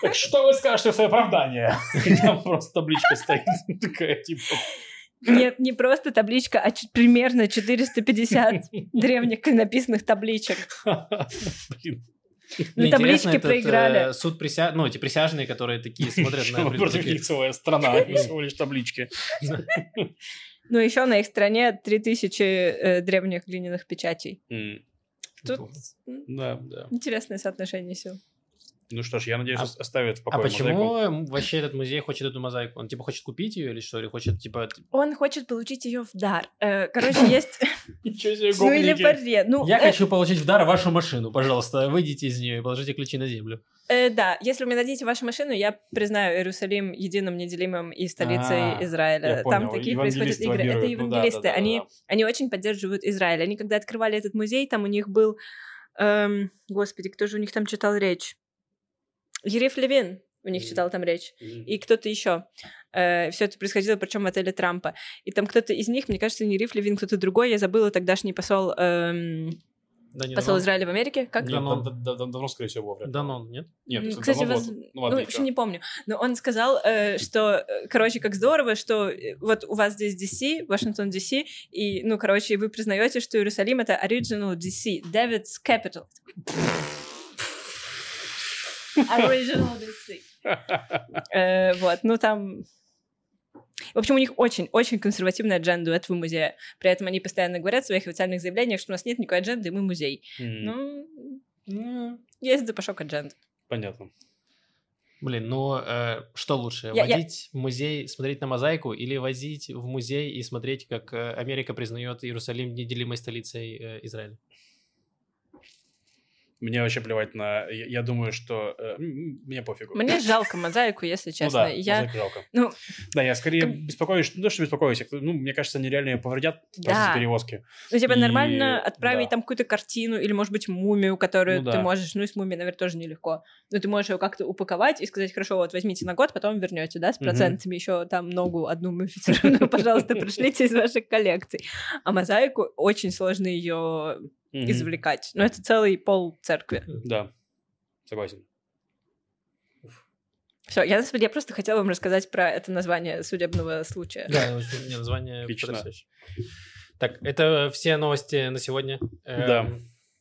Так что вы скажете в свое оправдание? Там просто табличка стоит. Такая, типа... Не, не просто табличка, а чуть примерно 450 древних клинописных табличек. Блин. Ну, таблички этот, проиграли. э, суд прися... Ну, эти присяжные, которые такие смотрят на... Против такие, них целая страна, всего лишь таблички. Ну, еще на их стране 3000 э, древних глиняных печатей. Тут Да, да. интересное соотношение сил. Ну что ж, я надеюсь, А- ос- оставят в А покое почему мозаику. вообще этот музей хочет эту мозаику? Он типа хочет купить ее или что? Или хочет типа... Он хочет получить ее в дар. Э, Короче, есть... Ничего себе, Ну, или паре. Ну, Я э, хочу получить в дар вашу машину, пожалуйста, выйдите из нее и положите ключи на землю. Э, да, если вы мне дадите вашу машину, я признаю Иерусалим единым, неделимым и столицей А, Израиля. Там такие происходят игры. Это. Ну евангелисты. они, они очень поддерживают Израиль. Они, когда открывали этот музей, там у них был... эм, господи, кто же у них там читал речь? Ериф Левин у них читал там речь. И кто-то еще. все это происходило, причем в отеле Трампа. И там кто-то из них, мне кажется, не Риф Левин, кто-то другой, я забыла тогдашний посол, эм, Да, не посол Данон. Израиля в Америке. Как? Нет, Данон. да- да- да- давно, скорее всего, ли. Данон, нет? Нет, М, это Кстати, давно воз- было. Ну ну, чё? не помню. Но он сказал, э, что, э, короче, как здорово, что э, вот у вас здесь DC, Вашингтон DC, и, ну, короче, вы признаете, что Иерусалим это original DC, David's capital. Original DC. Э, Вот, ну там... В общем, у них очень-очень консервативная адженда у этого музея. При этом они постоянно говорят в своих официальных заявлениях, что у нас нет никакой адженды, мы музей. М, Ну, Ну, есть запашок адженды. Понятно. Блин, ну э, что лучше, Я- я- водить в музей, смотреть на мозаику или возить в музей и смотреть, как э, Америка признает Иерусалим неделимой столицей э, Израиля? Мне вообще плевать на... Я, я думаю, что... э, мне пофигу. Мне жалко мозаику, если Ну честно. да, я... жалко. Ну, Да, я скорее беспокоюсь, ну, то, что беспокоюсь, ну, мне кажется, они реально повредят в процессе Да. перевозки. ну, типа И- нормально отправить да. там какую-то картину или, может быть, мумию, которую Ну ты да. можешь... Ну, и с мумией, наверное, тоже нелегко. Но ты можешь ее как-то упаковать и сказать, хорошо, вот возьмите на год, потом вернете, да, с процентами еще там ногу одну мумифицированную, пожалуйста, пришлите из ваших коллекций. А мозаику очень сложно ее Мгм. извлекать. Но это целый пол церкви. Да, согласен. Все, я, я просто хотела вам рассказать про это название судебного случая. Да, очень- не, название Отлично. потрясающее. Так, это все новости на сегодня. Эм, Да.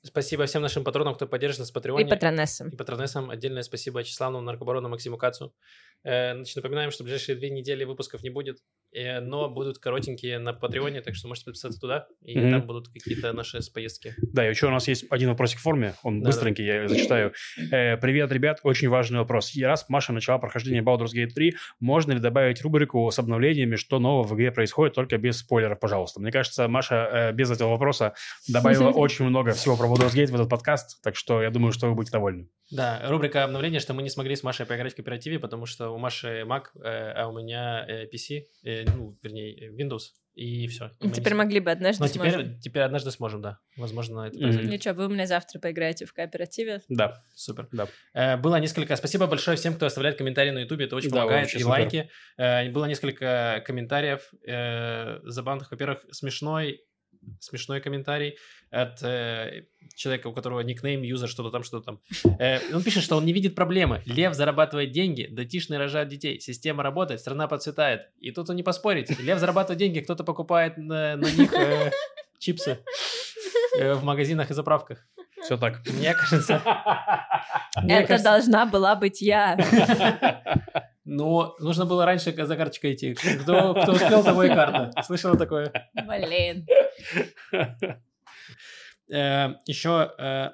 Спасибо всем нашим патронам, кто поддержит нас в И Патреоне. патронессам. И патронессам отдельное спасибо Числавному наркобарону Максиму Кацу. Э, значит, напоминаем, что в ближайшие две недели выпусков не будет, э, но будут коротенькие на Патреоне, так что можете подписаться туда, и Мгм. там будут какие-то наши поездки. Да, и еще у нас есть один вопросик в форме, он Да, быстренький, я зачитаю. Э, привет, ребят, очень важный вопрос. И раз Маша начала прохождение Baldur's Gate 3, можно ли добавить рубрику с обновлениями, что нового в игре происходит, только без спойлеров, пожалуйста? Мне кажется, Маша э, без этого вопроса добавила очень много всего про Baldur's Gate в этот подкаст, так что я думаю, что вы будете довольны. Да, рубрика обновления, что мы не смогли с Машей поиграть в кооперативе, потому что у Маши Mac, э, а у меня э, PC, э, ну, вернее, Windows, и все. Теперь могли бы однажды Но теперь, сможем. теперь однажды сможем, да. Возможно, это произойдет. Ничего, вы у меня завтра поиграете в кооперативе. Да, Супер. да. Э, Было несколько... Спасибо большое всем, кто оставляет комментарии на Ютубе, это очень Да, помогает. И супер. лайки. Э, Было несколько комментариев э, забавных. Во-первых, смешной смешной комментарий от э, человека, у которого никнейм, юзер, что-то там, что-то там. Э, он пишет, что он не видит проблемы. Лев зарабатывает деньги, датишные рожают детей. Система работает, страна процветает. И тут он не поспорить. Лев зарабатывает деньги, кто-то покупает на, на них э, чипсы э, в магазинах и заправках. Все так. Мне кажется... Это должна была быть я. Ну, нужно было раньше за карточкой идти. Кто, кто успел, того и карта. Слышала такое? Блин. Э, еще э,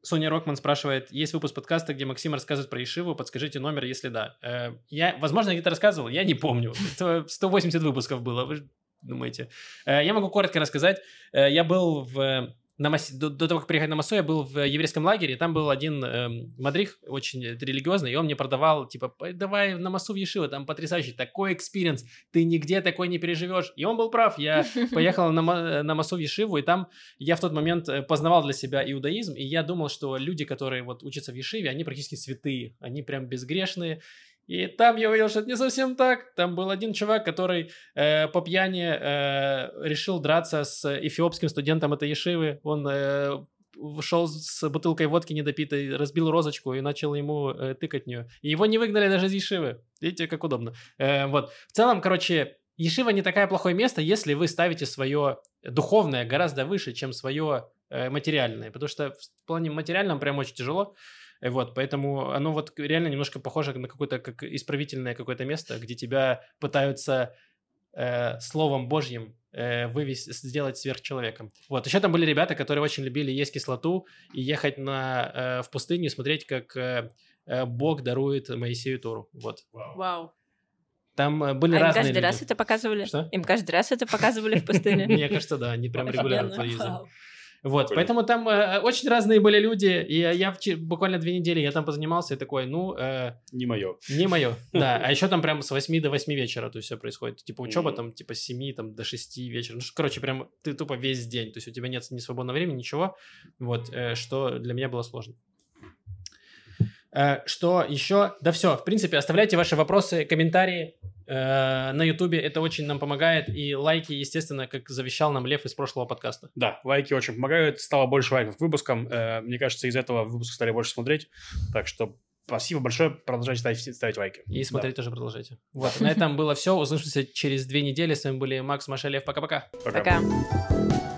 Соня Рокман спрашивает, есть выпуск подкаста, где Максим рассказывает про Ишиву, подскажите номер, если да. Э, я, возможно, я где-то рассказывал, я не помню. Это 180 выпусков было, вы думаете. Я могу коротко рассказать. Я был в... На Мас- до, до того, как приехать на Масу, я был в еврейском лагере, и там был один эм, мадрих, очень э, религиозный, и он мне продавал, типа, «П- давай на Масу в Ешиву, там потрясающий, такой experience, ты нигде такой не переживешь. И он был прав, я поехал на, Ма- на Масу в Ешиву, и там я в тот момент э, познавал для себя иудаизм, и я думал, что люди, которые вот учатся в Ешиве, они практически святые, они прям безгрешные. И там я увидел, что это не совсем так. Там был один чувак, который э, по пьяни э, решил драться с эфиопским студентом этой Ешивы. Он э, шел с бутылкой водки недопитой, разбил розочку и начал ему э, тыкать в нее. И его не выгнали даже из Ешивы. Видите, как удобно. Э, вот. В целом, короче, Ешива не такое плохое место, если вы ставите свое духовное гораздо выше, чем свое э, материальное. Потому что в плане материальном прям очень тяжело. Э, Вот, поэтому оно вот реально немножко похоже на какое-то как исправительное какое-то место, где тебя пытаются э, словом Божьим э, вывести, сделать сверхчеловеком. Вот, еще там были ребята, которые очень любили есть кислоту и ехать на, э, в пустыню и смотреть, как э, э, Бог дарует Моисею Тору. Вот. Вау. Там э, были А им разные каждый люди. раз это показывали? Что? Им каждый раз это показывали в пустыне? Мне кажется, да, они прям регулярно Офигенно. Вот, Прикольно. поэтому там э, очень разные были люди, и я в буквально две недели я там позанимался и такой, ну, э, Не мое. не мое, да, а еще там прям с 8 до 8 вечера, то есть все происходит, типа учеба там типа с 7 там, до 6 вечера, ну, короче, прям ты тупо весь день, то есть у тебя нет ни свободного времени, ничего, вот, э, что для меня было сложно. Э, Что еще? Да все, в принципе, оставляйте ваши вопросы, комментарии на ютубе, это очень нам помогает, и лайки, естественно, как завещал нам Лев из прошлого подкаста. Да, лайки очень помогают. Стало больше лайков к выпускам. Э, Мне кажется, из этого выпуска стали больше смотреть. Так что спасибо большое. Продолжайте ставить, ставить лайки. И смотреть тоже продолжайте. Вот, на этом было все. Услышимся через две недели. С вами были Макс, Маша, Лев. Пока-пока. Да. Пока. Пока.